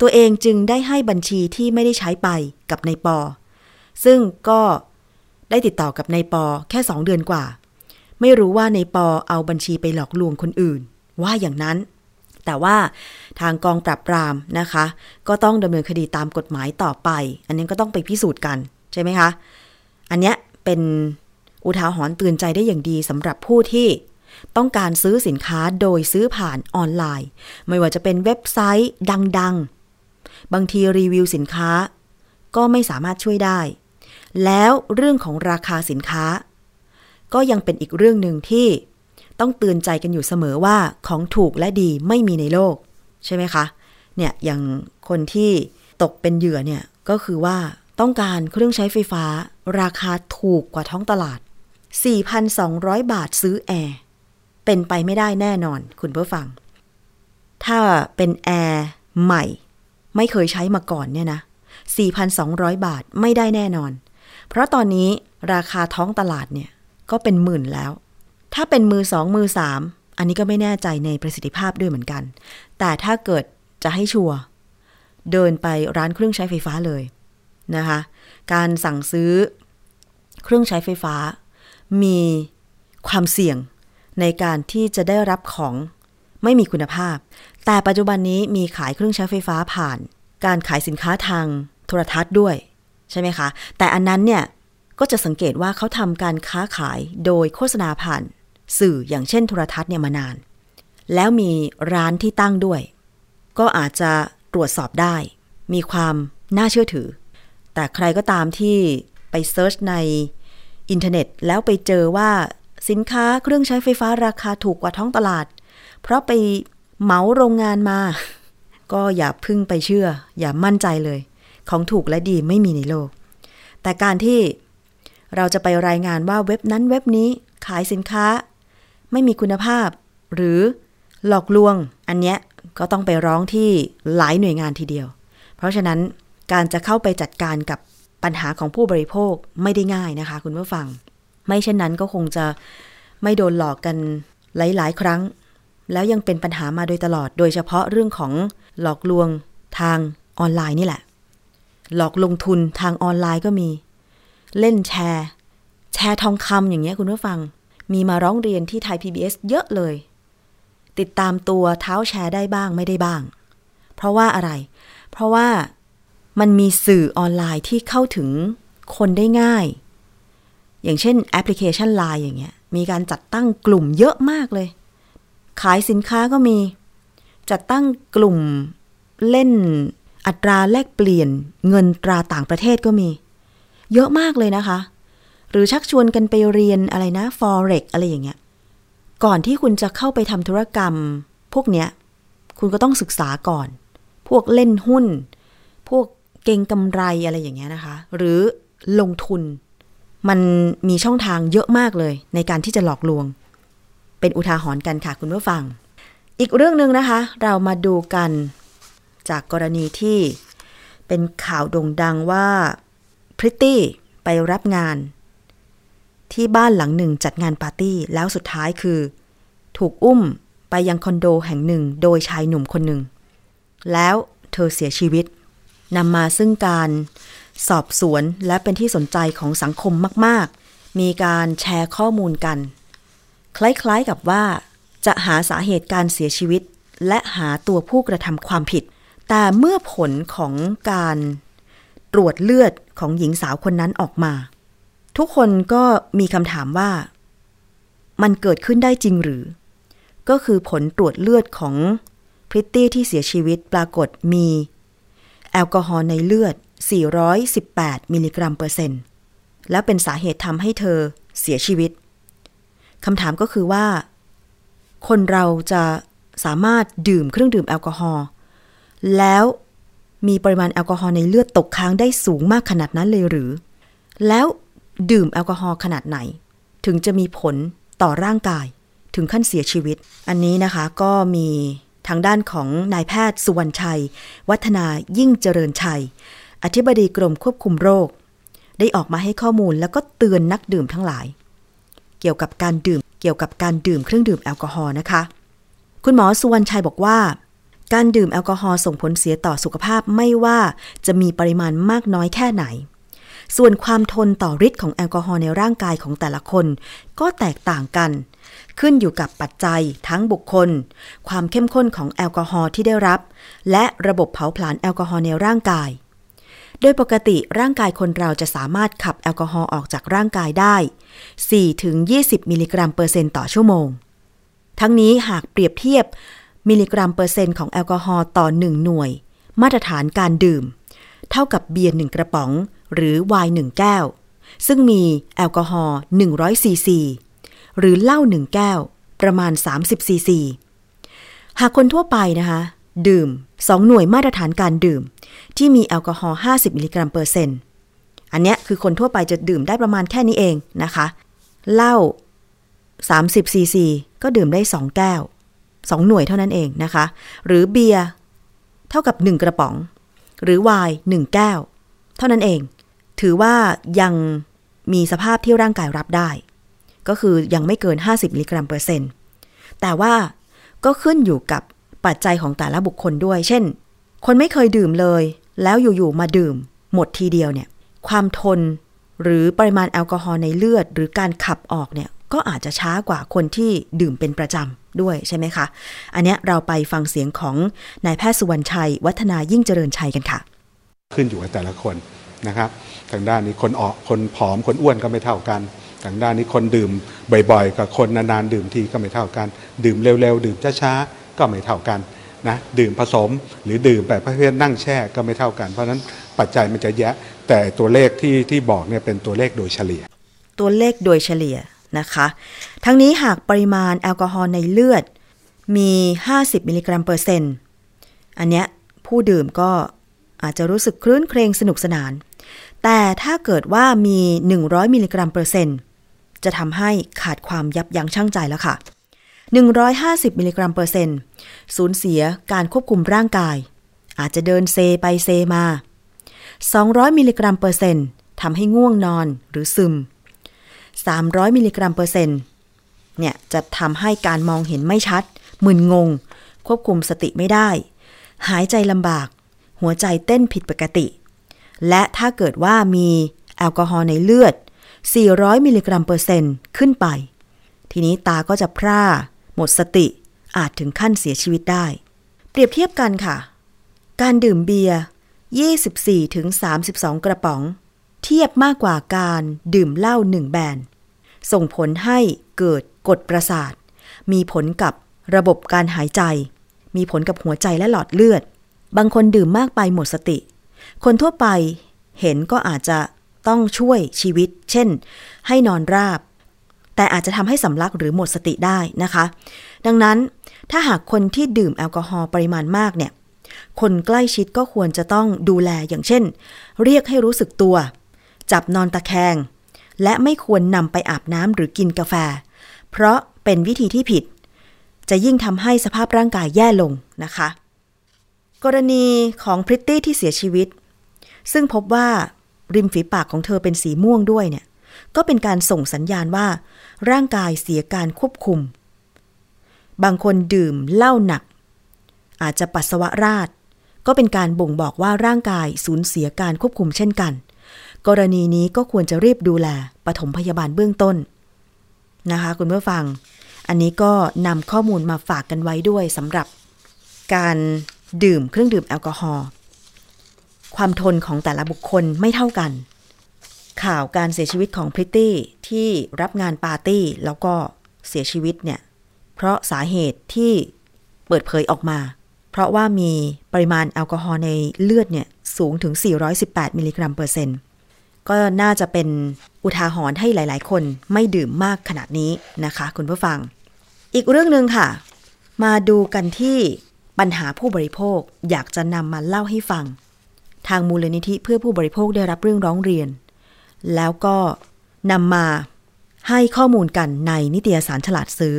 ตัวเองจึงได้ให้บัญชีที่ไม่ได้ใช้ไปกับนายปอ ซึ่งก็ได้ติดต่อกับนายปอแค่สองเดือนกว่า ไม่รู้ว่านายปอเอาบัญชีไปหลอกลวงคนอื่น ว่าอย่างนั้น แต่ว่าทางกองปราบปรามนะคะ ก็ต้องดำเนินคดีตามกฎหมายต่อไป อันนี้ก็ต้องไปพิสูจน์กันใช่ไหมคะ อันเนี้ยเป็นอุทาหรณ์เตือนใจได้อย่างดีสำหรับผู้ที่ต้องการซื้อสินค้าโดยซื้อผ่านออนไลน์ ไม่ว่าจะเป็นเว็บไซต์ดังๆ บางทีรีวิวสินค้า ก็ไม่สามารถช่วยได้ แล้วเรื่องของราคาสินค้า ก็ยังเป็นอีกเรื่องหนึ่งที่ ต้องเตือนใจกันอยู่เสมอว่าของถูกและดีไม่มีในโลก ใช่ไหมคะ เนี่ยอย่างคนที่ตกเป็นเหยื่อเนี่ยก็คือว่าต้องการเครื่องใช้ไฟฟ้า ราคาถูกกว่าท้องตลาด 4,200 บาทซื้อแอร์เป็นไปไม่ได้แน่นอนคุณเพื่อฟัง ถ้าเป็นแอร์ใหม่ ไม่เคยใช้มาก่อนเนี่ยนะ 4,200 บาทไม่ได้แน่นอน เพราะตอนนี้ราคาท้องตลาดเนี่ยก็เป็นหมื่นแล้ว ถ้าเป็นมือสองมือสามอันนี้ก็ไม่แน่ใจในประสิทธิภาพด้วยเหมือนกัน แต่ถ้าเกิดจะให้ชัวร์เดินไปร้านเครื่องใช้ไฟฟ้าเลยนะคะ การสั่งซื้อเครื่องใช้ไฟฟ้า มีความเสี่ยงในการที่จะได้รับของไม่มีคุณภาพ แต่ปัจจุบันนี้มีขายเครื่องใช้ไฟฟ้าผ่าน การขายสินค้าทางโทรทัศน์ด้วยใช่ไหมคะ แต่อันนั้นเนี่ยก็จะสังเกตว่าเขาทำการค้าขายโดยโฆษณาผ่าน สื่ออย่างเช่นโทรทัศน์เนี่ยมานาน แล้วมีร้านที่ตั้งด้วย ก็อาจจะตรวจสอบได้ มีความน่าเชื่อถือ แต่ใครก็ตามที่ไป search ในอินเทอร์เน็ต แล้วไปเจอว่าสินค้าเครื่องใช้ไฟฟ้าราคาถูกกว่าท้องตลาด เพราะไปเหมาโรงงานมา ก็อย่าพึ่งไปเชื่อ อย่ามั่นใจเลย ของถูกและดีไม่มีในโลก แต่การที่เราจะไปรายงานว่าเว็บนั้นเว็บนี้ขายสินค้า ไม่มีคุณภาพ หรือหลอกลวงอันเนี้ยก็ต้องไปร้องที่หลายหน่วยงานทีเดียว เพราะฉะนั้นการจะเข้าไปจัดการกับปัญหาของผู้บริโภคไม่ได้ง่ายนะคะ คุณผู้ฟัง ไม่เช่นนั้นก็คงจะไม่โดนหลอกกันหลาย ๆ ครั้ง แล้วยังเป็นปัญหามาโดยตลอด โดยเฉพาะเรื่องของหลอกลวงทางออนไลน์นี่แหละ หลอกลงทุนทางออนไลน์ก็มี เล่นแชร์ แชร์ทองคำอย่างเงี้ยคุณผู้ฟัง มีมาร้องเรียนที่ไทย PBS เยอะเลย ติดตามตัวเท้าแชร์ได้บ้างไม่ได้บ้าง เพราะว่าอะไร เพราะว่ามันมีสื่อออนไลน์ที่เข้าถึงคนได้ง่าย อย่างเช่นแอปพลิเคชัน Line อย่างเงี้ย มีการจัดตั้งกลุ่มเยอะมากเลย ขายสินค้าก็มี จัดตั้งกลุ่มเล่นอัตราแลกเปลี่ยนเงินตราต่างประเทศก็มี เยอะมากเลยนะคะ หรือชักชวนกันไปเรียนอะไรนะ forex อะไรอย่างเงี้ย ก่อนที่คุณจะเข้าไปทำธุรกรรม พวกเนี้ย คุณก็ต้องศึกษาก่อน พวกเล่นหุ้น พวกเก่งกำไรอะไรอย่างเงี้ยนะคะ หรือลงทุน มันมีช่องทางเยอะมากเลย ในการที่จะหลอกลวง เป็นอุทาหรณ์กันค่ะคุณผู้ฟัง อีกเรื่องหนึ่งนะคะ เรามาดูกันจากกรณีที่เป็นข่าวโด่งดังว่าพริตตี้ไปรับงาน ที่บ้านหลังหนึ่งจัดงานปาร์ตี้แล้วสุดท้ายคือ ถูกอุ้มไปยังคอนโดแห่งหนึ่งโดยชายหนุ่มคนหนึ่ง แล้วเธอเสียชีวิตนำมาซึ่งการสอบสวนและเป็นที่สนใจของสังคมมาก ๆ มีการแชร์ข้อมูลกัน คล้าย ๆ กับว่า จะหาสาเหตุการเสียชีวิต และหาตัวผู้กระทำความผิด แต่เมื่อผลของการตรวจเลือดของหญิงสาวคนนั้นออกมา ทุกคนก็มีคำถามว่า มันเกิดขึ้นได้จริงหรือ ก็คือผลตรวจเลือดของพริตตี้ที่เสียชีวิตปรากฏมี แอลกอฮอล์ในเลือด 418 มิลลิกรัมเปอร์เซ็นต์ และเป็นสาเหตุทำให้เธอเสียชีวิต คำถามก็คือว่า คนเราจะสามารถดื่มเครื่องดื่มแอลกอฮอล์แล้วมีปริมาณแอลกอฮอล์ในเลือดตกค้างได้สูงมากขนาดนั้นเลยหรือ แล้ว ดื่มแอลกอฮอล์ขนาดไหน ถึงจะมีผลต่อร่างกาย ถึงขั้นเสียชีวิต อันนี้นะคะก็มีทางด้านของนายแพทย์สุวรรณชัย วัฒนายิ่งเจริญชัย อธิบดีกรมควบคุมโรค ได้ออกมาให้ข้อมูลแล้วก็เตือนนักดื่มทั้งหลาย เกี่ยวกับการดื่มเกี่ยวกับการดื่มเครื่องดื่มแอลกอฮอล์นะคะ คุณหมอสุวรรณชัยบอกว่า การดื่มแอลกอฮอล์ส่งผลเสียต่อสุขภาพไม่ว่าจะมีปริมาณมากน้อยแค่ไหน ส่วนความทนต่อฤทธิ์ของแอลกอฮอล์ในร่างกายของแต่ละคน ก็แตกต่างกัน ขึ้นอยู่กับปัจจัยทั้งบุคคล ความเข้มข้นของแอลกอฮอล์ที่ได้รับ และระบบเผาผลาญแอลกอฮอล์ในร่างกาย โดยปกติร่างกายคนเราจะสามารถขับแอลกอฮอล์ออกจากร่างกายได้ 4-20 มิลลิกรัมเปอร์เซ็นต์ต่อชั่วโมง ทั้งนี้หากเปรียบเทียบมิลลิกรัมเปอร์เซ็นต์ของแอลกอฮอล์ต่อ 1 หน่วย มาตรฐานการดื่ม เท่ากับเบียร์1กระป๋อง หรือไวน์1แก้ว ซึ่งมีแอลกอฮอล์100ซีซีหรือเหล้า1แก้ว ประมาณ 30ซีซีหากคนทั่วไปนะคะ ดื่ม 2 หน่วยมาตรฐานการดื่ม ที่มีแอลกอฮอล์50 มิลลิกรัมเปอร์เซ็นต์อันเนี้ยคือคนทั่วไปจะดื่มได้ประมาณแค่นี้เองนะคะเหล้า30ซีซีก็ดื่มได้ 2 แก้ว 2 หน่วยเท่านั้นเองนะคะ หรือเบียร์เท่ากับ 1 กระป๋อง หรือไวน์1แก้ว เท่านั้นเอง ถือว่ายังมีสภาพที่ร่างกายรับได้ ก็คือยังไม่เกิน 50มิลลิกรัมเปอร์เซ็นต์แต่ว่าก็ขึ้นอยู่กับปัจจัยของแต่ละบุคคลด้วย เช่น คนไม่เคยดื่มเลย แล้วอยู่ๆมาดื่ม หมดทีเดียวเนี่ย ความทนหรือปริมาณแอลกอฮอล์ในเลือด หรือการขับออกเนี่ยก็อาจจะช้ากว่าคนที่ดื่มเป็นประจำด้วยใช่ไหมคะ อันเนี้ยเราไปฟังเสียงของนายแพทย์สุวรรณชัย วัฒนายิ่งเจริญชัยกันค่ะ ขึ้นอยู่กับแต่ละคนนะครับ ทางด้านนี้คนออกคนผอมคนอ้วนก็ไม่เท่ากัน ทางด้านนี้คนดื่มบ่อยๆ กับคนนานๆดื่มทีก็ไม่เท่ากัน ดื่มเร็วๆ ดื่มช้าๆก็ไม่เท่ากันนะดื่มผสมหรือดื่มแบบประเภทนั่งแช่ก็ไม่เท่ากัน เพราะฉะนั้นปัจจัยมันจะแยะ แต่ตัวเลขที่ที่บอกเนี่ยเป็นตัวเลขโดยเฉลี่ย ตัวเลขโดยเฉลี่ยนะคะ ทั้งนี้หากปริมาณแอลกอฮอล์ในเลือดมี 50 มิลลิกรัมเปอร์เซ็นต์ อันเนี้ยผู้ดื่มก็อาจจะรู้สึกคลื้นเครงสนุกสนาน แต่ถ้าเกิดว่ามี 100 มิลลิกรัมเปอร์เซ็นต์จะทำให้ขาดความยับยั้งชั่งใจแล้วค่ะ 150 มิลลิกรัมเปอร์เซ็นต์สูญเสียการควบคุมร่างกาย อาจจะเดินเซไปเซมา 200 มิลลิกรัมเปอร์เซ็นต์ทำให้ง่วงนอนหรือซึม 300 มิลลิกรัมเปอร์เซ็นต์เนี่ยจะทำให้การมองเห็นไม่ชัด มึนงง ควบคุมสติไม่ได้ หายใจลำบาก หัวใจเต้นผิดปกติ และถ้าเกิดว่ามีแอลกอฮอล์ในเลือด 400 มิลลิกรัมเปอร์เซ็นต์ขึ้นไป ทีนี้ตาก็จะพร่า หมดสติอาจถึงขั้นเสียชีวิตได้ เปรียบเทียบกันค่ะ การดื่มเบียร์ 24ถึง32 กระป๋อง เทียบมากกว่าการดื่มเหล้าหนึ่งแบน ส่งผลให้เกิดกดประสาท มีผลกับระบบการหายใจ มีผลกับหัวใจและหลอดเลือด บางคนดื่มมากไปหมดสติ คนทั่วไปเห็นก็อาจจะต้องช่วยชีวิต เช่น ให้นอนราบ แต่อาจจะทำให้สำลักหรือหมดสติได้นะคะ ดังนั้นถ้าหากคนที่ดื่มแอลกอฮอล์ปริมาณมากเนี่ย คนใกล้ชิดก็ควรจะต้องดูแลอย่างเช่น เรียกให้รู้สึกตัว จับนอนตะแคง และไม่ควรนำไปอาบน้ำหรือกินกาแฟ เพราะเป็นวิธีที่ผิด จะยิ่งทำให้สภาพร่างกายแย่ลงนะคะ กรณีของพริตตี้ที่เสียชีวิต ซึ่งพบว่าริมฝีปากของเธอเป็นสีม่วงด้วยเนี่ย ก็เป็นการส่งสัญญาณว่า ร่างกายเสียการควบคุม บางคนดื่มเหล้าหนัก อาจจะปัสสาวะราดก็เป็นการบ่งบอกว่าร่างกายสูญเสียการควบคุมเช่นกัน กรณีนี้ก็ควรจะรีบดูแลปฐมพยาบาลเบื้องต้น นะคะคุณผู้ฟัง อันนี้ก็นำข้อมูลมาฝากกันไว้ด้วยสำหรับการดื่มเครื่องดื่มแอลกอฮอล์ ความทนของแต่ละบุคคลไม่เท่ากัน ข่าวการเสียชีวิตของพริตตี้ที่รับงานปาร์ตี้แล้วก็เสียชีวิตเนี่ย เพราะสาเหตุที่เปิดเผยออกมา เพราะว่ามีปริมาณแอลกอฮอล์ในเลือดเนี่ยสูงถึง 418 มิลลิกรัมเปอร์เซ็นต์ก็น่าจะเป็นอุทาหรณ์ให้หลาย ๆ คนไม่ดื่มมากขนาดนี้นะคะ คุณผู้ฟัง อีกเรื่องหนึ่งค่ะ มาดูกันที่ปัญหาผู้บริโภคอยากจะนำมาเล่าให้ฟัง ทางมูลนิธิเพื่อผู้บริโภคได้รับเรื่องร้องเรียน แล้วก็นำมาให้ข้อมูลกันในนิตยสารฉลาดซื้อ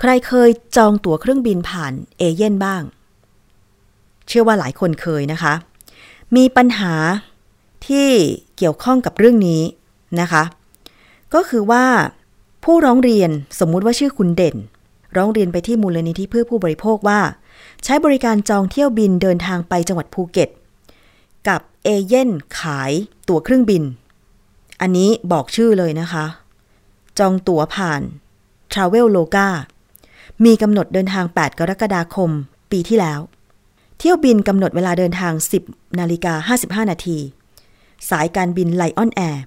ใครเคยจองตั๋วเครื่องบินผ่านเอเย่นบ้าง เชื่อว่าหลายคนเคยนะคะ มีปัญหาที่เกี่ยวข้องกับเรื่องนี้นะคะ ก็คือว่าผู้ร้องเรียนสมมุติว่าชื่อคุณเด่น ร้องเรียนไปที่มูลนิธิเพื่อผู้บริโภคว่า ใช้บริการจองเที่ยวบินเดินทางไปจังหวัดภูเก็ต กับเอเย่นต์ขายตั๋วเครื่องบิน อันนี้บอกชื่อเลยนะคะ จองตั๋วผ่าน Traveloka มีกำหนดเดินทาง 8 กรกฎาคม ปีที่แล้ว เที่ยวบินกำหนดเวลาเดินทาง 10 นาฬิกา 55 นาที สายการบินไลออนแอร์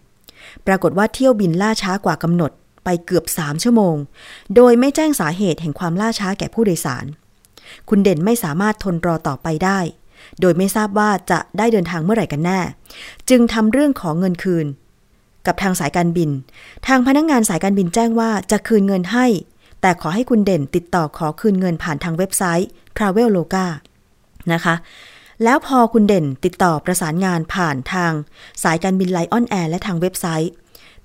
ปรากฏว่าเที่ยวบินล่าช้ากว่ากำหนดไปเกือบ 3 ชั่วโมง โดยไม่แจ้งสาเหตุแห่งความล่าช้าแก่ผู้โดยสาร คุณเด่นไม่สามารถทนรอต่อไปได้ โดยไม่ทราบว่าจะได้เดินทางเมื่อไหร่กันแน่ จึงทำเรื่องของเงินคืน กับทางสายการบิน ทางพนักงงานสายการบินแจ้งว่าจะคืนเงินให้ แต่ขอให้คุณเด่นติดต่อขอคืนเงินผ่านทางเว็บไซต์ Traveloka นะคะแล้วพอคุณเด่นติดต่อประสานงานผ่านทางสายการบินไลออนแอร์และทางเว็บไซต์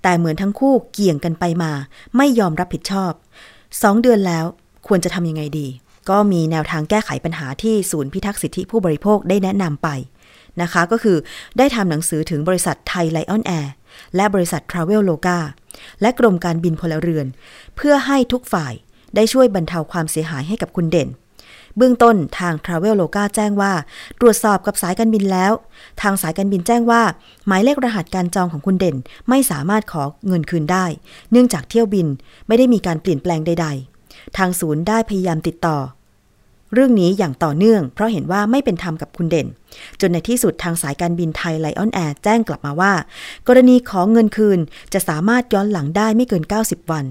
แต่เหมือนทั้งคู่เกี่ยงกันไปมา ไม่ยอมรับผิดชอบ 2 เดือนแล้วควรจะทำยังไงดี ก็มีแนวทางแก้ไขปัญหาที่ศูนย์พิทักษ์สิทธิผู้บริโภคได้แนะนำไปนะคะ ก็คือได้ทำหนังสือถึงบริษัทไทยไลออนแอร์และบริษัท Traveloka และกรมการบินพลเรือน เพื่อให้ทุกฝ่ายได้ช่วยบรรเทาความเสียหายให้กับคุณเด่น เบื้องต้นทาง Traveloka แจ้งว่า ตรวจสอบกับสายการบินแล้ว ทางสายการบินแจ้งว่า หมายเลขรหัสการจองของคุณเด่น ไม่สามารถขอเงินคืนได้ เนื่องจากเที่ยวบินไม่ได้มีการเปลี่ยนแปลงใด ๆ ทางศูนย์ได้พยายามติดต่อ เรื่องนี้อย่างต่อเนื่อง เพราะเห็นว่าไม่เป็นธรรมกับคุณเด่น จนในที่สุดทางสายการบินไทยไลออนแอร์แจ้งกลับมาว่า กรณีของเงินคืนจะสามารถย้อนหลังได้ไม่เกิน 90 วัน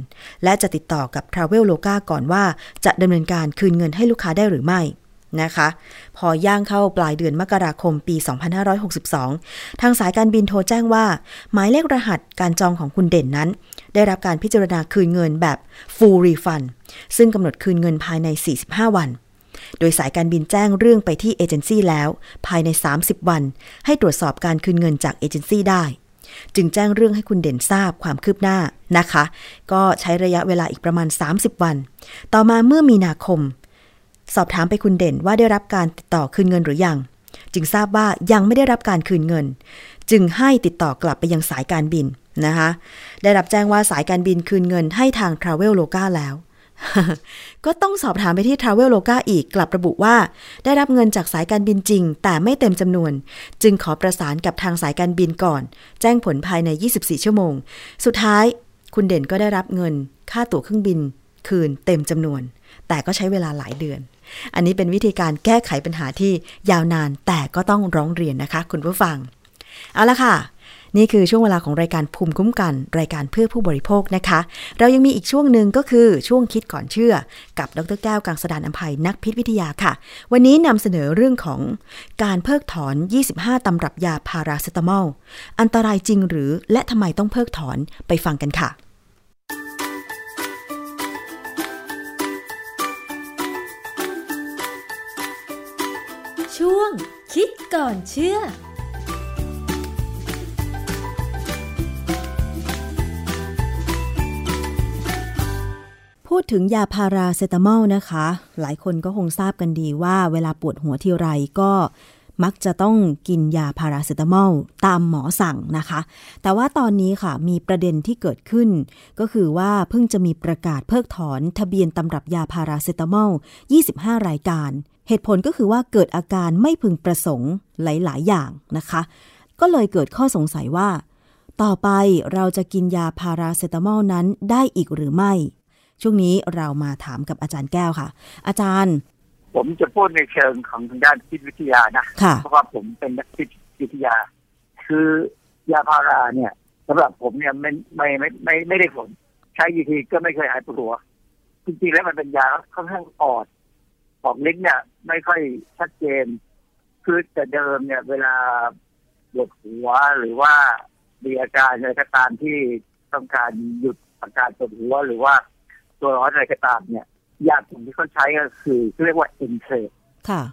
และจะติดต่อกับ Travel โลกาก่อนว่าจะดำเนินการคืนเงินให้ลูกค้าได้หรือไม่ นะคะ พอย่างเข้าปลายเดือนมกราคมปี 2562 ทางสายการบินโทรแจ้งว่า หมายเลขรหัสการจองของคุณเด่นนั้น ได้รับการพิจารณาคืนเงินแบบ full refund ซึ่งกำหนดคืนเงินภายใน 45 วัน โดยสายการบินแจ้งเรื่องไปที่เอเจนซี่แล้ว ภายใน 30 วัน ให้ตรวจสอบการคืนเงินจากเอเจนซี่ได้จึงแจ้งเรื่องให้คุณเด่นทราบความคืบหน้านะคะ ก็ใช้ระยะเวลาอีกประมาณ 30 วัน ต่อมาเมื่อมีนาคม สอบถามไปคุณเด่นว่าได้รับการติดต่อคืนเงินหรือยัง จึงทราบว่ายังไม่ได้รับการคืนเงิน จึงให้ติดต่อกลับไปยังสายการบินนะคะได้รับแจ้งว่าสายการบินคืนเงินให้ทาง Travel Loga แล้ว ก็ต้องสอบถามไปที่ Travel Loga อีกกลับระบุว่า ได้รับเงินจากสายการบินจริง แต่ไม่เต็มจำนวน จึงขอประสานกับทางสายการบินก่อน แจ้งผลภายใน 24 ชั่วโมง สุดท้ายคุณเด่นก็ได้รับเงินค่าตั๋วเครื่องบินคืนเต็มจำนวน แต่ก็ใช้เวลาหลายเดือน อันนี้เป็นวิธีการแก้ไขปัญหาที่ยาวนานแต่ก็ต้องร้องเรียนนะคะ คุณผู้ฟัง เอาละค่ะ นี่คือช่วงเวลาของรายการภูมิคุ้มกัน รายการเพื่อผู้บริโภคนะคะ เรายังมีอีกช่วงหนึ่งก็คือช่วงคิดก่อนเชื่อ กับดรแก้วกังสดานอัมภัยนักพิษวิทยาค่ะ วันนี้นำเสนอเรื่องของการเพิกถอน 25 ตำรับยาพาราเซตามอล อันตรายจริงหรือและทำไมต้องเพิกถอนไปฟังกันค่ะ ช่วง คิดก่อนเชื่อพูดถึงยาพาราเซตามอลนะคะ หลายคนก็คงทราบกันดีว่าเวลาปวดหัวทีไรก็ มักจะต้องกินยาพาราเซตามอลตามหมอสั่งนะคะ แต่ว่าตอนนี้ค่ะมีประเด็นที่เกิดขึ้น ก็คือว่าเพิ่งจะมีประกาศเพิกถอนทะเบียนตำรับยาพาราเซตามอล 25 รายการ เหตุผลก็คือว่าเกิดอาการไม่พึงประสงค์หลาย ๆ อย่างนะคะ ก็เลยเกิดข้อสงสัยว่า ต่อไปเราจะกินยาพาราเซตามอลนั้นได้อีกหรือไม่ช่วงนี้เรามาถามกับอาจารย์แก้วค่ะ อาจารย์ ผมจะพูดในเชิงของทางด้านพิษวิทยานะค่ะเพราะว่าผมเป็นนักพิษวิทยา คือยาพาราเนี่ยสำหรับผมเนี่ยไม่ไม่ไม่ไม่ไม่ได้ผล ใช้ยีทีก็ไม่เคยหายปวดหัว จริงๆแล้วมันเป็นยาค่อนข้างอ่อนออกฤทธิ์เนี่ย ไม่ค่อยชัดเจน คือแต่เดิมเนี่ย เวลาปวดหัวหรือว่ามีอาการอะไรก็ตามที่ต้องการหยุดอาการปวดหัวหรือว่าตัวร้อนอะไรก็ตามเนี่ย ยากลุ่มที่เขาใช้ก็คือเรียกว่า NSAID ค่ะ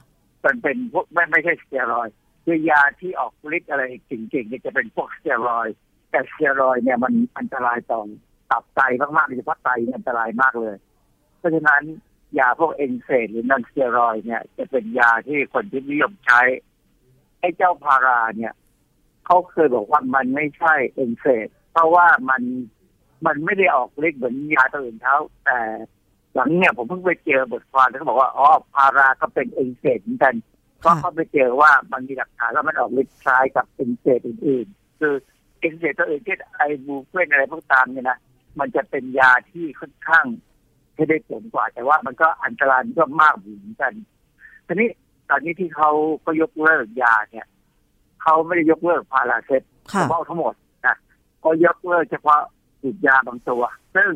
มันเป็นพวกไม่ไม่ใช่สเตียรอยด์คือยาที่ออกฤทธิ์อะไรเก่งๆเนี่ยจะเป็นพวกสเตียรอยด์แต่สเตียรอยด์เนี่ยมันอันตรายต่อตับไตมากๆโดยเฉพาะไตเนี่ยอันตรายมากเลย เพราะฉะนั้นยาพวก NSAID หรือ non-steroid เนี่ย จะเป็นยาที่คนที่นิยมใช้ไอ้เจ้าพาราเนี่ยเขาเคยบอกว่ามันไม่ใช่ NSAID เพราะว่ามันมันไม่ได้ออกฤทธิ์เหมือนยาตัวอื่นเขาแต่ หลังเนี่ยผมเพิ่งไปเจอบทความที่เขาบอกว่าอ๋อพาราก็เป็น NSAID เหมือนกันก็เขาไปเจอว่ามันมีหลักฐานว่ามันออกฤทธิ์คล้ายกับ NSAID อื่นๆ คือ NSAID ตัวอื่นที่ ibuprofen อะไรพวกตามเนี่ยนะมันจะเป็นยาที่ค่อนข้างที่ได้ผลกว่า แต่ว่ามันก็อันตรายก็มากเหมือนกันทีนี้ตอนนี้ที่เขาก็ยกเลิกยาเนี่ยเขาไม่ได้ยกเลิกพาราเซตค่ะเฉพาะทั้งหมดนะก็ยกเลิกเฉพาะสูตรยาบางตัว ซึ่ง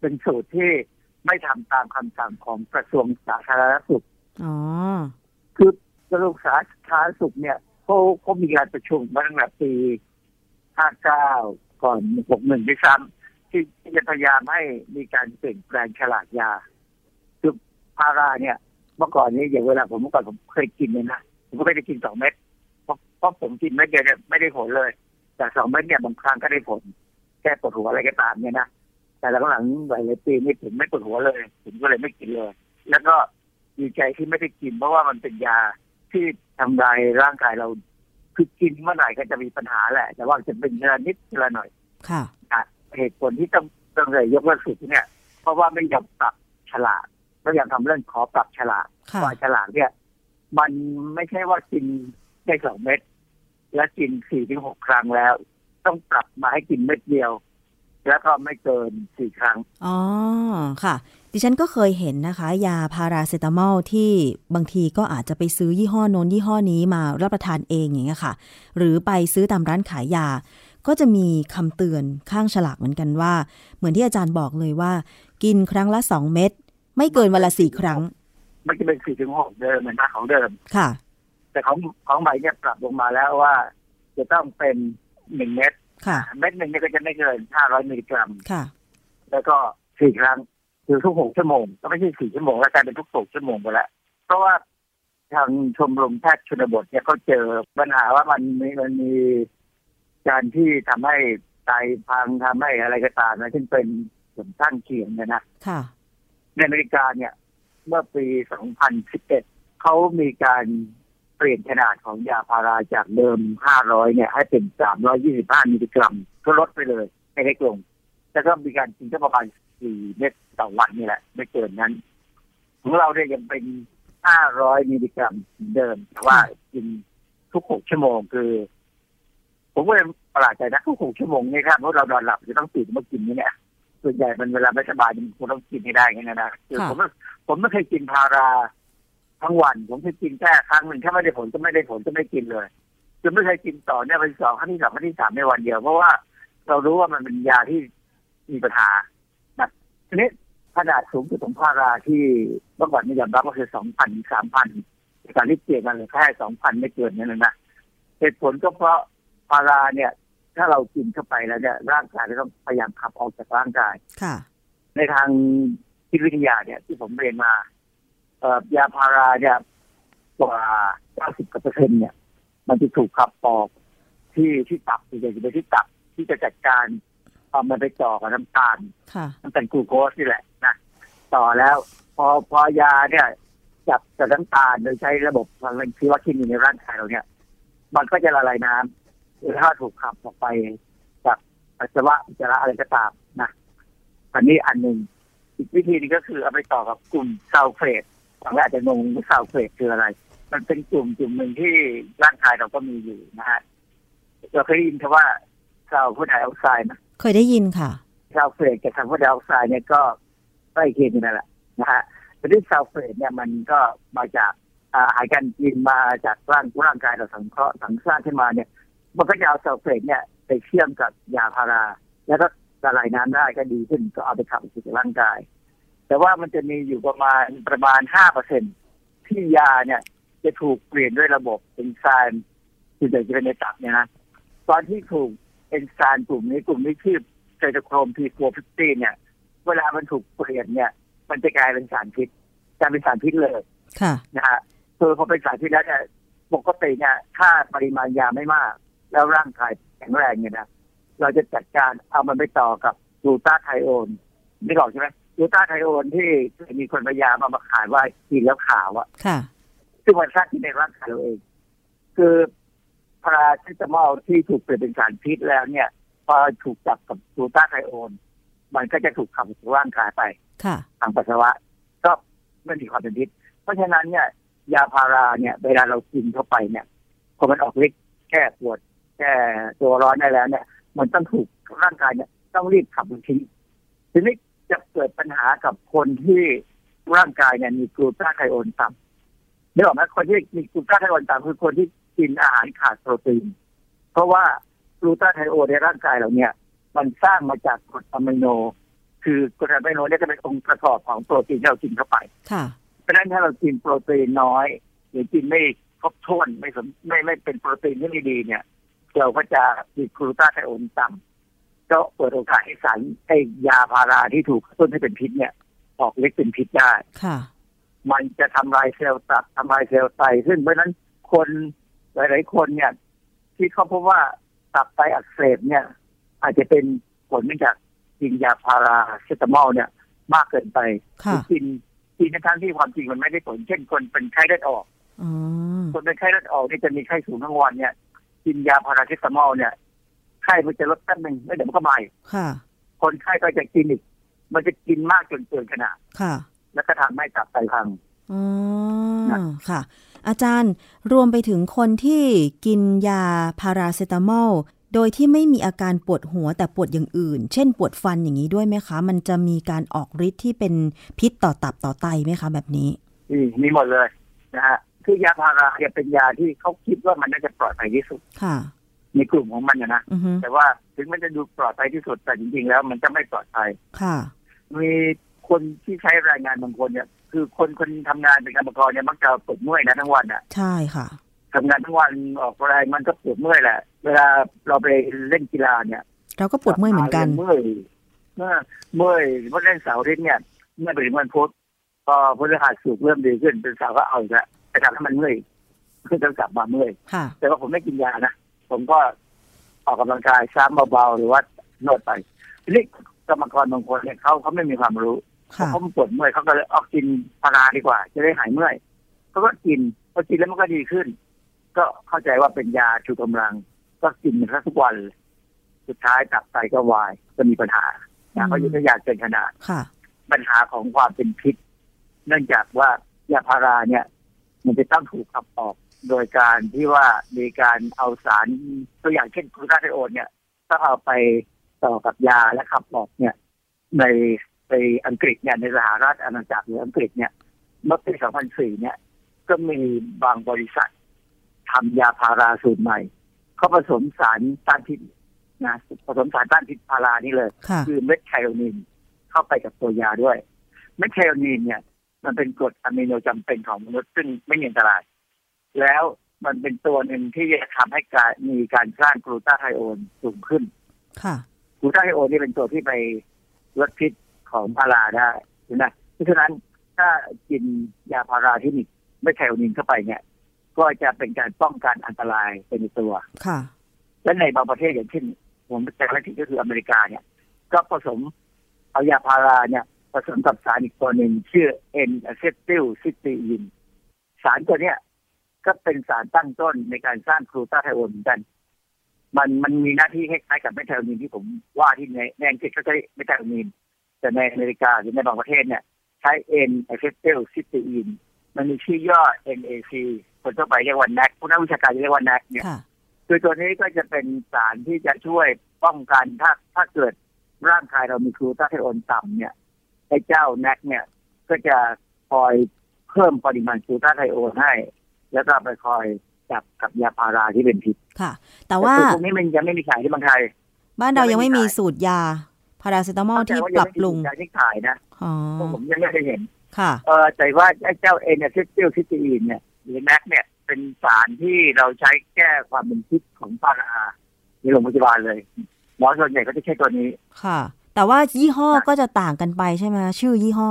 เป็นสูตรที่ ไม่ทำตามคำสั่งของกระทรวงสาธารณสุขอ๋อคือกระทรวงสาธารณสุขเนี่ยเขาเขามีการประชุมมาตั้งแต่ปี59ก่อน61ด้วยซ้ำที่ที่จะพยายามให้มีการเปลี่ยนแปลงฉลากยาคือพาราเนี่ย เมื่อก่อนนี้อย่างเวลาผมเมื่อก่อนผมเคยกินเนี่ยนะผมก็ไม่ได้กินสองเม็ดเพราะเพราะผมกินเม็ดเดียวเนี่ยไม่ได้ผลเลย แต่สองเม็ดเนี่ยบางครั้งก็ได้ผลแก้ปวดหัวอะไรก็ตามเนี่ยนะ แต่หลังๆหลายๆปีนี่ผมไม่ปวดหัวเลยผมก็เลยไม่กินเลย แล้วก็ดีใจที่ไม่ได้กิน เพราะว่ามันเป็นยาที่ทำลายร่างกายเราคือกินเมื่อไหร่ก็จะมีปัญหาแหละ แต่ว่าจะเป็นทีละนิดทีละหน่อยค่ะอะเหตุผลที่ต้องต้องเลยยกเลิกสูตรเนี่ย เพราะว่าไม่ยอมปรับฉลากไม่ยอมทำเรื่องขอปรับฉลากค่ะว่าฉลากเนี่ย มันไม่ใช่ว่ากินได้สองเม็ดและกินสี่ถึงหกครั้งแล้ว ต้องปรับมาให้กินเม็ดเดียว แล้วก็ไม่เกินสี่ครั้ง อ๋อ ค่ะ ดิฉันก็เคยเห็นนะคะ ยาพาราเซตามอลที่บางทีก็อาจจะไปซื้อยี่ห้อโน้นยี่ห้อนี้มารับประทานเองอย่างเงี้ยค่ะ หรือไปซื้อตามร้านขายยา ก็จะมีคำเตือนข้างฉลากเหมือนกันว่า เหมือนที่อาจารย์บอกเลยว่า กินครั้งละสองเม็ดไม่เกินวันละสี่ครั้ง มันจะเป็นสี่ถึงหกเดิมเหมือนมาของเดิม ค่ะ แต่ของของใหม่เนี่ยปรับลงมาแล้วว่า จะต้องเป็นหนึ่งเม็ด ค่ะ เม็ดหนึ่งเนี่ยก็จะไม่เกินห้าร้อยมิลลิกรัมค่ะ แล้วก็สี่ครั้งคือทุกหกชั่วโมง ก็ไม่ใช่สี่ชั่วโมงแล้วกลายเป็นทุกหกชั่วโมงไปแล้ว เพราะว่าทางชมรมแพทย์ชนบทเนี่ยเขาเจอปัญหาว่ามันมีมันมีการที่ทำให้ไตพังทำให้อะไรก็ตามนะซึ่งเป็นผลข้างเคียงเนี่ยนะค่ะในอเมริกาเนี่ย เมื่อปี 2011 เขามีการเปลี่ยนขนาดของยาพาราจากเดิม 500 เนี่ย ให้เป็น 325 มิลลิกรัม ก็ลดไปเลยไม่เล็กลงแล้วก็มีการกินแค่ประมาณ 4 เม็ดต่อวันนี่แหละ ไม่เกินนั้น ของเราเนี่ยยังเป็น 500 มิลลิกรัมเดิม แต่ว่ากินทุก 6 ชั่วโมงคือ ผมก็เลยประหลาดใจนะทุก 6 ชั่วโมงนี่ครับเพราะเรานอนหลับจะต้องตื่นมากินนี่เนี่ยส่วนใหญ่มันเวลาไม่สบายมันคงต้องกินให้ได้ไงนะคือค่ะผมผมไม่เคยกินพารา ทั้งวัน ผมเคยกินแค่ครั้งหนึ่งถ้าไม่ได้ผลก็ไม่ได้ผลก็ไม่กินเลยคือไม่เคยกินต่อเนี่ยวันที่สองครั้งที่สองครั้งที่สามในวันเดียว เพราะว่าเรารู้ว่ามันเป็นยาที่มีปัญหานะทีนี้ขนาดสูงสุดของพาราที่เมื่อก่อนนี่ยอมรับก็คือสองพันสามพันการที่เปลี่ยนกันเลยแค่สองพันไม่เกินนั่นนะนะเหตุผลก็เพราะพาราเนี่ย ถ้าเรากินเข้าไปแล้วเนี่ยร่างกายจะต้องพยายามขับออกจากร่างกายค่ะ ในทางจิตวิทยาเนี่ย ที่ผมเรียนมาเอ่อ ยาพาราเนี่ยกว่า90เปอร์เซ็นต์เนี่ย มันจะถูกขับออกที่ที่ตับส่วนใหญ่จะไปที่ตับที่จะจัดการเอามันไปต่อกับน้ำตาลค่ะมันเป็นกลูโคสนี่แหละนะต่อแล้ว พอพอยาเนี่ยจับกับน้ำตาลโดยใช้ระบบพลังชีวเคมีในร่างกายเราเนี่ย มันก็จะละลายน้ำหรือถ้าถูกขับออกไปจากปัสสาวะอุจจาระอะไรก็ตามนะอันนี้อันหนึ่งอีกวิธีหนึงก็คือเอาไปต่อกับกลุ่มซัลเฟต บางท่านอาจจะงงว่าซัลเฟตคืออะไร มันเป็นกลุ่มกลุ่มหนึ่งที่ร่างกายเราก็มีอยู่นะฮะเราเคยได้ยินคำว่าซัลเฟอร์ไดออกไซด์นะเคยได้ยินค่ะซัลเฟตกับซัลเฟอร์ไดออกไซด์เนี่ยก็ใกล้เคียงกันนั่นแหละนะฮะแต่ที่ซัลเฟตเนี่ยมันก็มาจากอ่าอาหารการกินมาจากร่างร่างกายเราสังเคราะห์สังสร้างขึ้นมาเนี่ย มันก็จะเอาซัลเฟตเนี่ยไปเชื่อมกับยาพารา แล้วก็ละลายน้ำได้ก็ดีขึ้นก็เอาไปขับออกจากร่างกาย แต่ว่ามันจะมีอยู่ประมาณประมาณห้าเปอร์เซ็นต์ที่ยาเนี่ย จะถูกเปลี่ยนด้วยระบบเอนไซม์ที่จะเป็นในตับเนี่ยนะตอนที่ถูกเอนไซม์กลุ่มนี้กลุ่มนี้ชื่อ cytochrome P four fifty เนี่ย เวลามันถูกเปลี่ยนเนี่ย มันจะกลายเป็นสารพิษกลายเป็นสารพิษเลยค่ะนะฮะคือพอเป็นสารพิษแล้วเนี่ยปกติเนี่ยถ้าปริมาณยาไม่มาก แล้วร่างกายแข็งแรงเนี่ยนะเราจะจัดการเอามันไปต่อกับกลูตาไทโอนนี่บอกใช่ไหม กลูตาไทโอนที่เคยมีคนพยายามเอามาขายว่ากินแล้วขาวอะค่ะ ซึ่งมันสร้างที่ในร่างกายเราเอง คือพาราเซตามอลที่ถูกเปลี่ยนเป็นสารพิษแล้วเนี่ย พอถูกจับกับกลูตาไทโอน มันก็จะถูกขับสู่ร่างกายไปค่ะทางปัสสาวะ ก็ไม่มีความเป็นพิษ เพราะฉะนั้นเนี่ย ยาพาราเนี่ย เวลาเรากินเข้าไปเนี่ยพอมันออกฤทธิ์แก้ปวดแก้ตัวร้อนได้แล้วเนี่ย มันต้องถูกร่างกายเนี่ย ต้องรีบขับมันทิ้งทีนี้ จะเกิดปัญหากับคนที่ร่างกายเนี่ยมีกลูตาไทโอนต่ำนึกออกไหมคนที่มีกลูตาไทโอนต่ำคือคนที่กินอาหารขาดโปรตีน เพราะว่ากลูตาไทโอนในร่างกายเราเนี่ย มันสร้างมาจากกรดอะมิโน คือกรดอะมิโนเนี่ยจะเป็นองค์ประกอบของโปรตีนที่เรากินเข้าไปค่ะเพราะฉะนั้นถ้าเรากินโปรตีนน้อย หรือกินไม่ครบถ้วนไม่สมไม่ไม่เป็นโปรตีนที่ไม่ดีเนี่ย เราก็จะมีกลูตาไทโอนต่ำ ก็เปิดโอกาสให้สารไอ้ยาพาราที่ถูกกระตุ้นให้เป็นพิษเนี่ย ออกฤทธิ์เป็นพิษได้ค่ะ มันจะทำลายเซลล์ตับทำลายเซลล์ไตซึ่งเพราะฉะนั้นคนหลาย ๆ คนเนี่ย ที่เขาพบว่าตับไตอักเสบเนี่ย อาจจะเป็นผลมาจากกินยาพาราเซตามอลเนี่ย มากเกินไปค่ะหรือกินกินในทางที่ความจริงมันไม่ได้ผล เช่นคนเป็นไข้เลือดออกอ๋อคนเป็นไข้เลือดออกนี่จะมีไข้สูงทั้งวันเนี่ย กินยาพาราเซตามอลเนี่ย ไข้มันจะลดแป๊บหนึ่งแล้วเดี๋ยวมันก็มาอีกค่ะคนไข้ก็จะกินอีก มันจะกินมากจนเกินขนาดค่ะ แล้วก็ทำให้ตับไตพังอ๋อนะค่ะ อาจารย์รวมไปถึงคนที่กินยาพาราเซตามอลโดยที่ไม่มีอาการปวดหัวแต่ปวดอย่างอื่น เช่นปวดฟันอย่างนี้ด้วยไหมคะ มันจะมีการออกฤทธิ์ที่เป็นพิษต่อตับต่อไตไหมคะ แบบนี้มีมีหมดเลยนะฮะคือยาพาราเนี่ยเป็นยาที่เขาคิดว่ามันน่าจะปลอดภัยที่สุด ค่ะ ในกลุ่มของมันนะนะอือฮึแต่ว่าถึงมันจะดูปลอดภัยที่สุดแต่จริงๆแล้ว มันจะไม่ปลอดภัยค่ะมีคนที่ใช้แรงงานบางคนเนี่ย คือคนคนทำงานเป็นกรรมกรเนี่ยมักจะปวดเมื่อยนะทั้งวันอะ ใช่ค่ะทำงานทั้งวันออกแรงมันก็ปวดเมื่อยแหละ เวลาเราไปเล่นกีฬาเนี่ย เราก็ปวดเมื่อยเหมือนกันเมื่อยเมื่อเมื่อยเพราะเล่นเสาร์อาทิตย์เนี่ยเมื่อไปถึงวันพุธพอพฤหัสสุกร์เริ่มดีขึ้นเป็นเสาร์ก็เอาอีกแล้วแต่ทำให้มันเมื่อยก็จะกลับมาเมื่อยค่ะแต่ว่าผมไม่กินยานะ ผมก็ออกกำลังกายซ้ำเบาๆหรือว่านวดไปทีนี้กรรมกรบางคนเนี่ยเขาเขาไม่มีความรู้ค่ะเขาปวดเมื่อยเขาก็เลยออกกินพาราดีกว่า จะได้หายเมื่อยเขาก็กินพอกินแล้วมันก็ดีขึ้น ก็เข้าใจว่าเป็นยาชูกำลัง ก็กินมันทุกวันเลยสุดท้ายตับไตก็วายก็มีปัญหาอืมเพราะยุทธยาเกินขนาดค่ะปัญหาของความเป็นพิษ เนื่องจากว่ายาพาราเนี่ย มันจะต้องถูกขับออก โดยการที่ว่ามีการเอาสารตัวอย่างเช่นกลูตาไทโอนเนี่ยต้องเอาไปต่อกับยาและขับออกเนี่ยในในอังกฤษเนี่ยในสหรัฐอาณาจักรหรืออังกฤษเนี่ยเมื่อปี 2004 เนี่ย ก็มีบางบริษัททำยาพาราสูตรใหม่ เขาผสมสารต้านพิษนะผสมสารต้านพิษพารานี่เลยค่ะคือเม็ดไคโอนินเข้าไปกับตัวยาด้วย เม็ดไคโอนินเนี่ย มันเป็นกรดอะมิโนจำเป็นของมนุษย์ซึ่งไม่มีอันตราย แล้วมันเป็นตัวหนึ่งที่จะทำให้การมีการสร้างกลูตาไทโอนสูงขึ้น ค่ะกลูตาไทโอนนี่เป็นตัวที่ไปลดพิษของพาราได้ใช่ไหมเพราะฉะนั้นถ้ากินยาพาราที่มีเม็ดไคโอนินเข้าไปเนี่ย ก็จะเป็นการป้องกันอันตรายเป็นในตัว ค่ะ และในบางประเทศอย่างเช่นผมแต่ละที่ก็คืออเมริกาเนี่ย ก็ผสมเอายาพาราเนี่ยผสมกับสารอีกตัวหนึ่งชื่อ N acetyl cysteine สารตัวเนี้ย ก็เป็นสารตั้งต้นในการสร้างกลูตาไทโอนเหมือนกัน มันมันมีหน้าที่คล้ายๆกับเมทไทโอนินที่ผมว่าที่ในในอังกฤษเขาใช้เมทไทโอนินแต่ในอเมริกาหรือในบางประเทศเนี่ย ใช้ N acetyl cysteine มันมีชื่อย่อ NAC คนทั่วไปเรียกว่า NAC ผู้นักวิชาการเรียกว่า NAC เนี่ยค่ะคือตัวนี้ก็จะเป็นสารที่จะช่วยป้องกันถ้าถ้าเกิดร่างกายเรามีกลูตาไทโอนต่ำเนี่ยไอ้เจ้าแนกเนี่ยก็จะคอยเพิ่มปริมาณกลูตาไทโอนให้ แล้วก็ไปคอยจับกับยาพาราที่เป็นพิษค่ะ แต่ว่าต่พวกนี้มันยังไม่มีขายที่เมืองไทย บ้านเรายังไม่มียังไม่มีสูตรยาพาราเซตามอลที่แต่ว่าปรับปรุงยังไม่มีขายที่ขายนะอ๋อพวกผมยังไม่ได้เห็น ค่ะ เออแต่ว่าไอ้เจ้าเอเนซิติลซิตีนเนี่ยหรือแนกเนี่ยเป็นสารที่เราใช้แก้ความเป็นพิษของพาราในโรงพยาบาลเลยหมอส่วนใหญ่ก็จะใช้ตัวนี้ค่ะ แต่ว่ายี่ห้อก็จะต่างกันไปใช่ไหมชื่อยี่ห้อ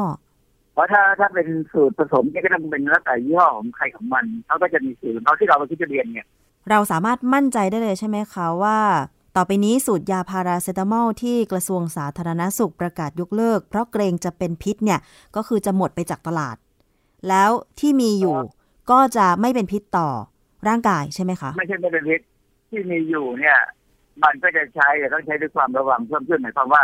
เพราะถ้าถ้าเป็นสูตรผสมเนี่ยก็ต้องเป็นแล้วแต่ยี่ห้อของใครของมันเขาก็จะมีสูตรของเขาที่เราไปคิดจะเรียนเนี่ย เราสามารถมั่นใจได้เลยใช่ไหมคะว่า ต่อไปนี้สูตรยาพาราเซตามอลที่กระทรวงสาธารณสุขประกาศยกเลิก เพราะเกรงจะเป็นพิษเนี่ยก็คือจะหมดไปจากตลาด แล้วที่มีอยู่ก็จะไม่เป็นพิษต่อร่างกายใช่ไหมคะ ไม่ใช่ไม่เป็นพิษที่มีอยู่เนี่ย มันก็จะใช้แต่ต้องใช้ด้วยความระวังเพิ่มขึ้นหมายความว่า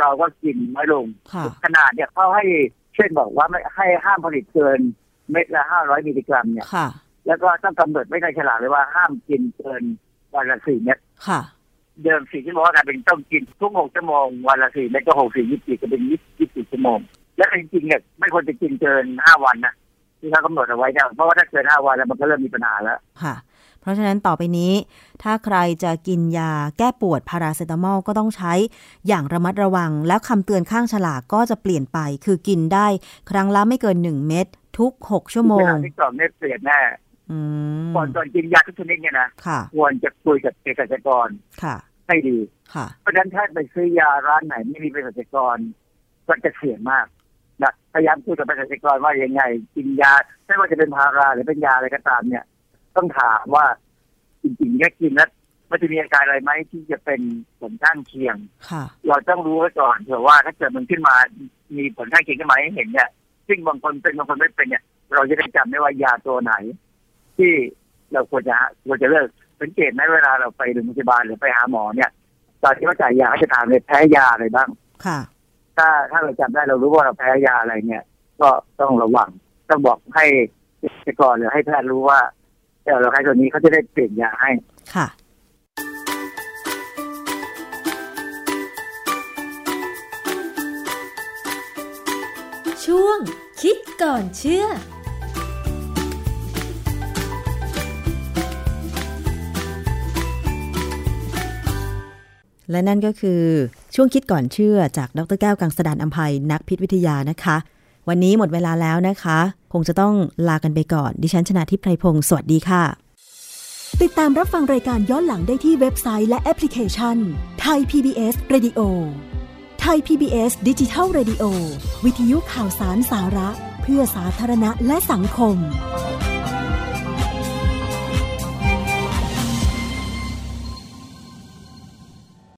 เราก็กินน้อยลงค่ะขนาดเนี่ยเขาให้เช่นบอกว่าไม่ให้ห้ามผลิตเกินเม็ดละห้าร้อยมิลลิกรัมเนี่ยค่ะ แล้วก็ต้องกำหนดไว้ในฉลากเลยว่าห้ามกินเกินวันละสี่เม็ดค่ะ เดิมสี่ชั่วโมงก็กลายเป็นต้องกินทุกหกชั่วโมงวันละสี่เม็ดก็หกสี่ยี่สิบก็เป็นยี่สิบชั่วโมง แล้วจริงๆเนี่ยไม่ควรจะกินเกินห้าวันนะที่เขากำหนดเอาไว้เนี่ยเพราะว่าถ้าเกินห้าวันแล้วมันก็เริ่มมีปัญหาแล้วค่ะ เพราะฉะนั้นต่อไปนี้ ถ้าใครจะกินยาแก้ปวดพาราเซตามอลก็ต้องใช้อย่างระมัดระวัง แล้วคำเตือนข้างฉลากก็จะเปลี่ยนไป คือกินได้ครั้งละไม่เกิน1เม็ดทุก6ชั่วโมเวงลาที่กล่องเนี่ยเปลี่ยนแน่อืมก่อนก่อนกินยาทุกชนิดเนี่ยนะค่ะควรจะคุยกับเภสัชกรค่ะให้ดีค่ะเพราะฉะนั้นถ้าไปซื้อยาร้านไหนไม่มีเภสัชกรก็จะเสี่ยงมากนะพยายามคุยกับเภสัชกรว่ายังไง กินยาไม่ว่าจะเป็นพาราหรือเป็นยาอะไรก็ตามเนี่ย ต้องถามว่าจริงๆเนี่ยกินแล้วมันจะมีอาการอะไรไหมที่จะเป็นผลข้างเคียงค่ะเราต้องรู้ไว้ก่อนเผื่อว่าถ้าเกิดมันขึ้นมามีผลข้างเคียงขึ้นมาให้เห็นเนี่ยซึ่งบางคนเป็นบางคนไม่เป็นเนี่ย เราจะได้จำได้ว่ายาตัวไหน ที่เราควรจะควรจะเลิกสังเกตไหมเวลาเราไปโรงพยาบาลหรือไปหาหมอเนี่ยตอนที่เขาจ่ายยาเขาจะถามเลยแพ้ยาอะไรบ้างค่ะ ถ้าถ้าเราจำได้เรารู้ว่าเราแพ้ยาอะไรเนี่ย ก็ต้องระวังต้องบอกให้เภสัชกรหรือให้แพทย์รู้ว่า เออเราใช้ตัวนี้เขาจะได้เปลี่ยนยาให้ ค่ะ ช่วงคิดก่อนเชื่อและนั่นก็คือช่วงคิดก่อนเชื่อจากดรแก้วกังสดานอัมภัยนักพิษวิทยานะคะ วันนี้หมดเวลาแล้วนะคะ คงจะต้องลากันไปก่อน ดิฉันชนะทิพไพรพงศ์สวัสดีค่ะ ติดตามรับฟังรายการย้อนหลังได้ที่เว็บไซต์และแอปพลิเคชันไทย PBS Radio ไทย PBS ดิจิทัล Radio วิทยุข่าวสารสาระ เพื่อสาธารณะและสังคม